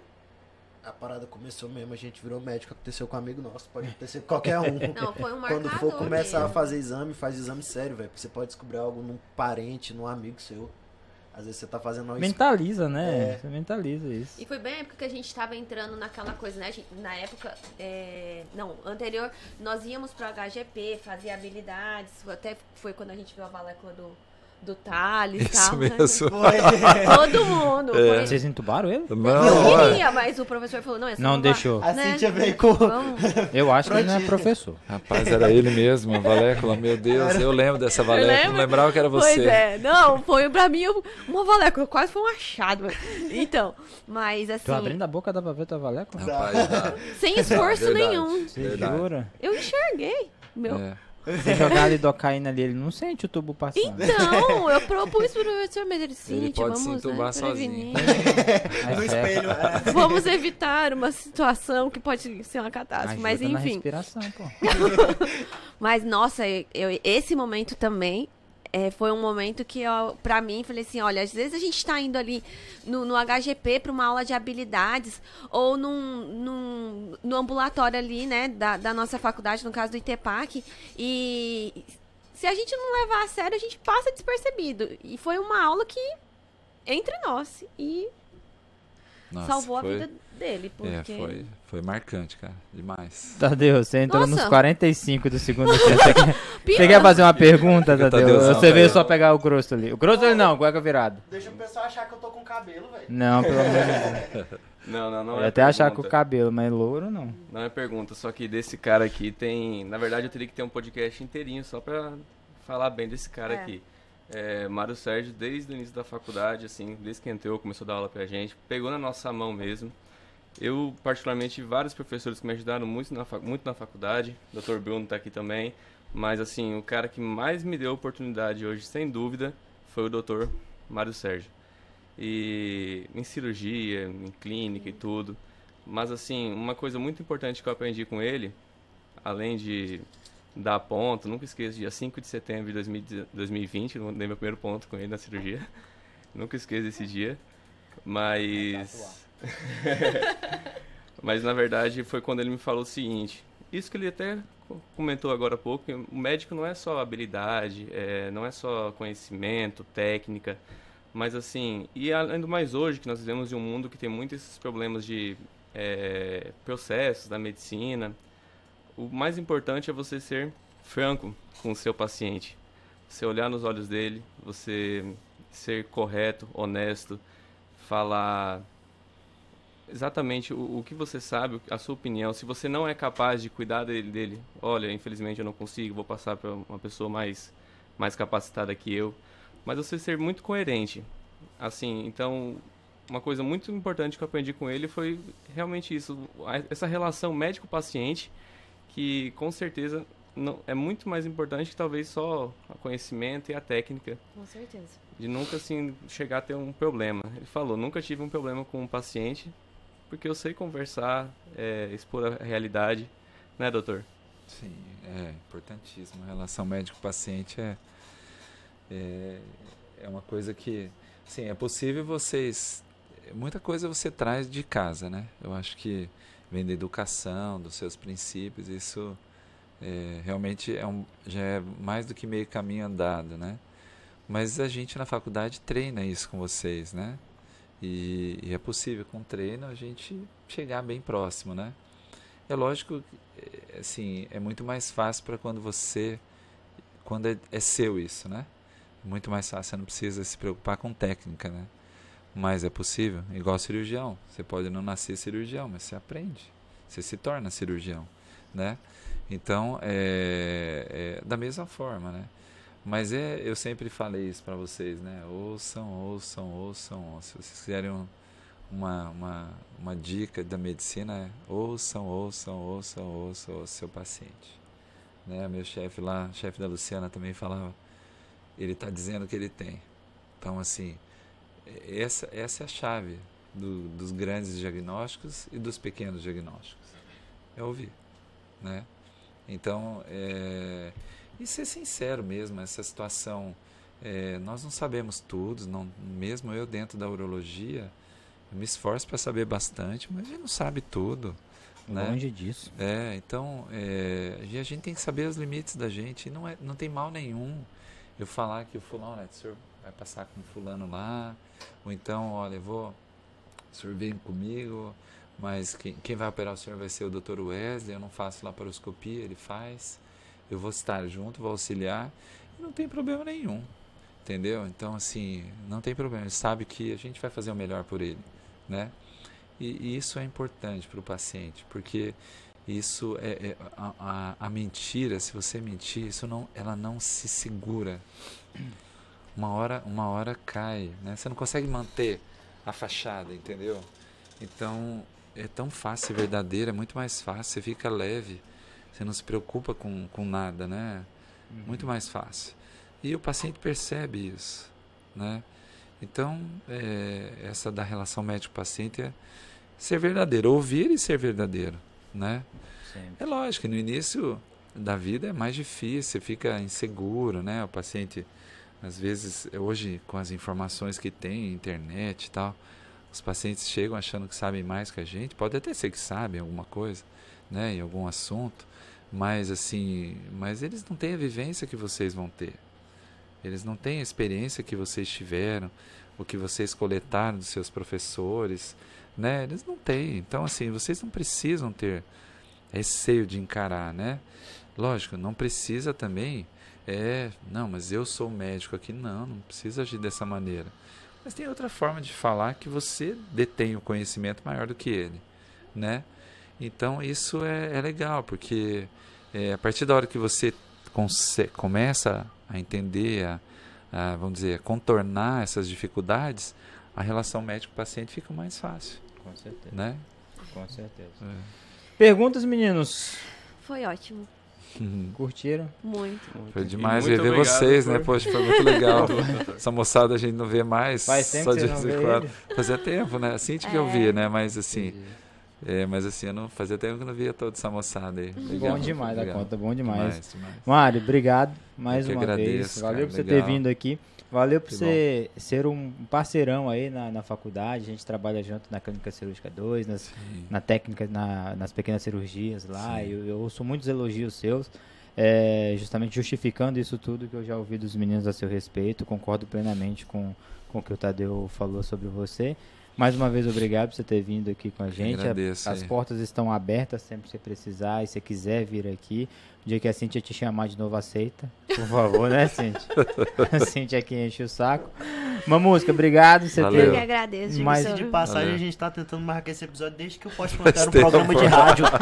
[SPEAKER 1] a parada começou mesmo, a gente virou médico, aconteceu com um amigo nosso, pode acontecer com qualquer um.
[SPEAKER 3] Não, foi um
[SPEAKER 1] Quando for começar a
[SPEAKER 3] mesmo.
[SPEAKER 1] fazer exame, faz exame sério, velho. Porque você pode descobrir algo num parente, num amigo seu. Às vezes você tá fazendo uma
[SPEAKER 2] Mentaliza, né?
[SPEAKER 1] É.
[SPEAKER 2] Você mentaliza isso.
[SPEAKER 3] E foi bem a época que a gente tava entrando naquela coisa, né? A gente- Na época, é, não, anterior, nós íamos pro HGP, fazer habilidades. Até foi quando a gente viu a valécula do, do Thales e
[SPEAKER 4] Isso
[SPEAKER 3] tal. né?
[SPEAKER 4] mesmo.
[SPEAKER 1] Foi.
[SPEAKER 3] Todo mundo.
[SPEAKER 4] É.
[SPEAKER 3] Foi-
[SPEAKER 2] Vocês entubaram ele?
[SPEAKER 3] Eu
[SPEAKER 4] Não, é.
[SPEAKER 3] queria, mas o professor falou, não, é só
[SPEAKER 2] Não deixou.
[SPEAKER 1] A
[SPEAKER 3] Né?
[SPEAKER 1] Cintia veio com.
[SPEAKER 2] Eu acho que ele não é professor.
[SPEAKER 4] Rapaz, era ele mesmo, a valécula, meu Deus, eu lembro dessa valécula, não lembrava que era você.
[SPEAKER 3] Pois é, não, foi pra mim uma valécula, quase foi um achado. Então, mas assim,
[SPEAKER 2] Tu abrindo a boca dá pra ver tua valécula?
[SPEAKER 4] Rapaz, dá.
[SPEAKER 3] sem esforço
[SPEAKER 4] Verdade.
[SPEAKER 3] nenhum.
[SPEAKER 4] Verdade.
[SPEAKER 2] jura?
[SPEAKER 3] Eu enxerguei. Meu.
[SPEAKER 4] É.
[SPEAKER 2] Se jogar lidocaína ali, ele não sente o tubo passando.
[SPEAKER 3] Então, eu propus pro professor, mas ele sim,
[SPEAKER 4] Ele pode
[SPEAKER 3] vamos
[SPEAKER 4] se entubar
[SPEAKER 3] né,
[SPEAKER 4] sozinho.
[SPEAKER 3] prevenir.
[SPEAKER 2] Aí
[SPEAKER 1] No
[SPEAKER 2] ferra.
[SPEAKER 1] espelho. é.
[SPEAKER 3] Vamos evitar uma situação que pode ser uma catástrofe. Mas
[SPEAKER 2] Ajuda na
[SPEAKER 3] enfim.
[SPEAKER 2] respiração, pô.
[SPEAKER 3] Mas nossa, eu, eu- esse momento também é, foi um momento que eu, pra mim, falei assim, olha, às vezes a gente tá indo ali no, no HGP pra uma aula de habilidades ou num, num, no ambulatório ali, né, da, da nossa faculdade, no caso do ITEPAC, e se a gente não levar a sério, a gente passa despercebido. E foi uma aula que entre nós e
[SPEAKER 4] Nossa,
[SPEAKER 3] salvou
[SPEAKER 4] foi-
[SPEAKER 3] a vida dele, porque...
[SPEAKER 4] É, foi, foi marcante, cara. Demais.
[SPEAKER 2] Tadeu, você entrou
[SPEAKER 3] Nossa.
[SPEAKER 2] nos 45 do segundo tempo. Você quer, você quer fazer uma pergunta, Tadeu?
[SPEAKER 4] Tadeuzão,
[SPEAKER 2] Você veio só pegar o grosso ali. O grosso ali não, cueca virado.
[SPEAKER 1] Deixa o pessoal achar que eu tô com cabelo, velho.
[SPEAKER 2] Não, pelo amor de Deus.
[SPEAKER 5] Não, não, não
[SPEAKER 2] Eu
[SPEAKER 5] é
[SPEAKER 2] ia até achar que o
[SPEAKER 5] pergunta.
[SPEAKER 2] cabelo, mas louro não.
[SPEAKER 5] Não é pergunta, só que desse cara aqui tem. Na verdade, eu teria que ter um podcast inteirinho só pra falar bem desse cara
[SPEAKER 3] É.
[SPEAKER 5] aqui. É, Mário Sérgio, desde o início da faculdade, assim, desde que entrou, começou a dar aula pra gente, pegou na nossa mão mesmo. Eu, particularmente, vários professores que me ajudaram muito na, muito na faculdade, o Dr. Bruno tá aqui também, mas, assim, o cara que mais me deu oportunidade hoje, sem dúvida, foi o Dr. Mário Sérgio. E em cirurgia, em clínica e tudo. Mas assim, uma coisa muito importante que eu aprendi com ele, além de dar ponto, nunca esqueço, dia 5 de setembro de 2000 2020, eu dei meu primeiro ponto com ele na cirurgia. Nunca esqueço esse dia. Mas. Mas na verdade foi quando ele me falou o seguinte: isso que ele até co- comentou agora há pouco, o médico não é só habilidade, é, não é só conhecimento, técnica, mas assim, e além do mais hoje, que nós vivemos em um mundo que tem muitos problemas de é, processos da medicina, o mais importante é você ser franco com o seu paciente. Você olhar nos olhos dele, você ser correto, honesto, falar exatamente o, o que você sabe, a sua opinião. Se você não é capaz de cuidar dele, dele olha, infelizmente eu não consigo, vou passar para uma pessoa mais, mais capacitada que eu. Mas você ser muito coerente. Assim, então, uma coisa muito importante que eu aprendi com ele foi realmente isso, essa relação médico-paciente, que com certeza não, é muito mais importante que talvez só o conhecimento e a técnica
[SPEAKER 3] Com certeza.
[SPEAKER 5] de nunca assim chegar a ter um problema. Ele falou, nunca tive um problema com um paciente, porque eu sei conversar, é, expor a realidade, né, doutor?
[SPEAKER 4] Sim, é importantíssimo. A relação médico-paciente é, é, é uma coisa que, sim, é possível vocês. Muita coisa você traz de casa, né? Eu acho que vem da educação, dos seus princípios, isso é, realmente é um, já é mais do que meio caminho andado, né? Mas a gente na faculdade treina isso com vocês, né? E, e é possível com treino a gente chegar bem próximo, né? É lógico, é, assim, é muito mais fácil para quando você, quando é, é seu isso, né? Muito mais fácil, você não precisa se preocupar com técnica, né? Mas é possível, igual cirurgião. Você pode não nascer cirurgião, mas você aprende. Você se torna cirurgião, né? Então, é, é da mesma forma, né? Mas é, eu sempre falei isso para vocês, né? Ouçam, ouçam, ouçam, ouçam. Se vocês quiserem um- uma, uma, uma dica da medicina, é ouçam, ouçam, ouçam, ouçam o seu paciente. Né? Meu chefe lá, chefe da Luciana também falava, ele está dizendo que ele tem. Então, assim, essa, essa é a chave do- dos grandes diagnósticos e dos pequenos diagnósticos. É ouvir, né? Então, é, e ser sincero mesmo, essa situação, é, nós não sabemos tudo, não, mesmo eu dentro da urologia, eu me esforço para saber bastante, mas a gente não sabe tudo, né?
[SPEAKER 2] Longe disso.
[SPEAKER 4] É, então, é, a gente tem que saber os limites da gente, e não, é, não tem mal nenhum eu falar que o fulano, né, o senhor vai passar com fulano lá, ou então, olha, vou, vem comigo, mas quem, quem vai operar o senhor vai ser o Dr. Wesley, eu não faço laparoscopia, ele faz, eu vou estar junto, vou auxiliar, e não tem problema nenhum, entendeu? Então, assim, não tem problema, ele sabe que a gente vai fazer o melhor por ele, né? E, e isso é importante para o paciente, porque isso é, é- a, a, a mentira, se você mentir, isso não, ela não se segura. Uma hora, uma hora cai, né? Você não consegue manter a fachada, entendeu? Então é tão fácil ser verdadeiro, é muito mais fácil. Você fica leve, você não se preocupa com, com nada, né? Muito mais fácil. E o paciente percebe isso, né? Então é, essa da relação médico-paciente é ser verdadeiro, ouvir e ser verdadeiro, né?
[SPEAKER 2] Sempre.
[SPEAKER 4] É lógico que no início da vida é mais difícil, você fica inseguro, né? O paciente, às vezes, hoje com as informações que tem, internet e tal, os pacientes chegam achando que sabem mais que a gente, pode até ser que sabem alguma coisa, né? Em algum assunto, mas assim, mas eles não têm a vivência que vocês vão ter. Eles não têm a experiência que vocês tiveram, o que vocês coletaram dos seus professores, né? Eles não têm. Então, assim, vocês não precisam ter receio de encarar, né? Lógico, não precisa também, é, não, mas eu sou médico aqui, não, não precisa agir dessa maneira. Mas tem outra forma de falar que você detém o conhecimento maior do que ele, né? Então isso é, é legal, porque é, a partir da hora que você começa a entender, a, a, vamos dizer, a contornar essas dificuldades, a relação médico-paciente fica mais fácil.
[SPEAKER 2] Com certeza.
[SPEAKER 4] Né?
[SPEAKER 2] Com certeza.
[SPEAKER 4] É.
[SPEAKER 2] Perguntas, meninos?
[SPEAKER 3] Foi ótimo.
[SPEAKER 2] Curtiram?
[SPEAKER 3] Muito.
[SPEAKER 4] Foi demais
[SPEAKER 5] muito
[SPEAKER 4] ver vocês,
[SPEAKER 5] por-
[SPEAKER 4] né? Poxa, foi muito legal. Essa moçada a gente não vê mais.
[SPEAKER 2] Faz tempo
[SPEAKER 4] só
[SPEAKER 2] que
[SPEAKER 4] de vez em quando. Fazia tempo, né? Assim que
[SPEAKER 3] É.
[SPEAKER 4] eu via, né? Mas assim, é, mas assim, eu não fazia tempo que eu não via toda essa moçada aí. Legal,
[SPEAKER 2] bom demais a conta, bom demais.
[SPEAKER 4] Demais, demais.
[SPEAKER 2] Mário, obrigado mais
[SPEAKER 4] Eu
[SPEAKER 2] uma vez.
[SPEAKER 4] agradeço,
[SPEAKER 2] Valeu
[SPEAKER 4] cara,
[SPEAKER 2] por você
[SPEAKER 4] legal.
[SPEAKER 2] ter vindo aqui. Valeu por você ser um parceirão aí na, na faculdade. A gente trabalha junto na Clínica Cirúrgica 2, nas,
[SPEAKER 4] Sim.
[SPEAKER 2] na técnica, na- nas pequenas cirurgias lá. Eu, eu ouço muitos elogios seus, é, justamente justificando isso tudo que eu já ouvi dos meninos a seu respeito. Concordo plenamente com, com o que o Tadeu falou sobre você. Mais uma vez, obrigado por você ter vindo aqui com a gente. A-
[SPEAKER 4] agradeço
[SPEAKER 2] As
[SPEAKER 4] aí.
[SPEAKER 2] portas estão abertas sempre que você precisar e se você quiser vir aqui. O dia que a Cintia te chamar de novo, aceita. Por favor, né, Cintia? a Cintia aqui enche o saco. Uma música, obrigado. Você
[SPEAKER 4] Valeu.
[SPEAKER 3] Eu que agradeço,
[SPEAKER 2] Mas.
[SPEAKER 1] De passagem,
[SPEAKER 4] Valeu.
[SPEAKER 1] a gente tá tentando marcar esse episódio desde que o Pós-Plantar era um
[SPEAKER 4] Faz
[SPEAKER 1] programa de rádio.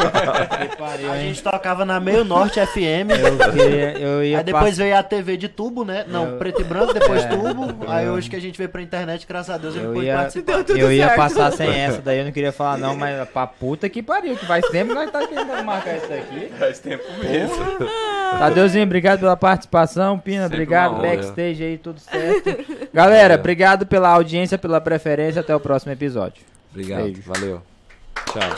[SPEAKER 2] Que pariu,
[SPEAKER 1] A gente tocava na Meio Norte FM.
[SPEAKER 2] Eu, queria, eu ia
[SPEAKER 1] Aí depois veio a TV de tubo, né? Não,
[SPEAKER 2] Eu-
[SPEAKER 1] preto e branco, depois
[SPEAKER 2] É,
[SPEAKER 1] tubo. Aí
[SPEAKER 2] eu-
[SPEAKER 1] hoje que a gente veio pra internet, graças a Deus, ele
[SPEAKER 2] Eu
[SPEAKER 1] pôde
[SPEAKER 2] ia-
[SPEAKER 1] participar.
[SPEAKER 2] eu ia passar sem essa, daí eu não queria falar não, mas pra puta que pariu, que faz tempo que nós tá tentando marcar isso aqui.
[SPEAKER 5] Faz tempo mesmo.
[SPEAKER 2] Tadeuzinho, obrigado pela participação. Pina,
[SPEAKER 5] Sempre
[SPEAKER 2] obrigado.
[SPEAKER 5] honra.
[SPEAKER 2] Backstage aí, tudo certo. Galera,
[SPEAKER 4] Valeu.
[SPEAKER 2] obrigado pela audiência, pela preferência. Até o próximo episódio.
[SPEAKER 4] Obrigado.
[SPEAKER 2] Beijo.
[SPEAKER 4] Valeu. Tchau.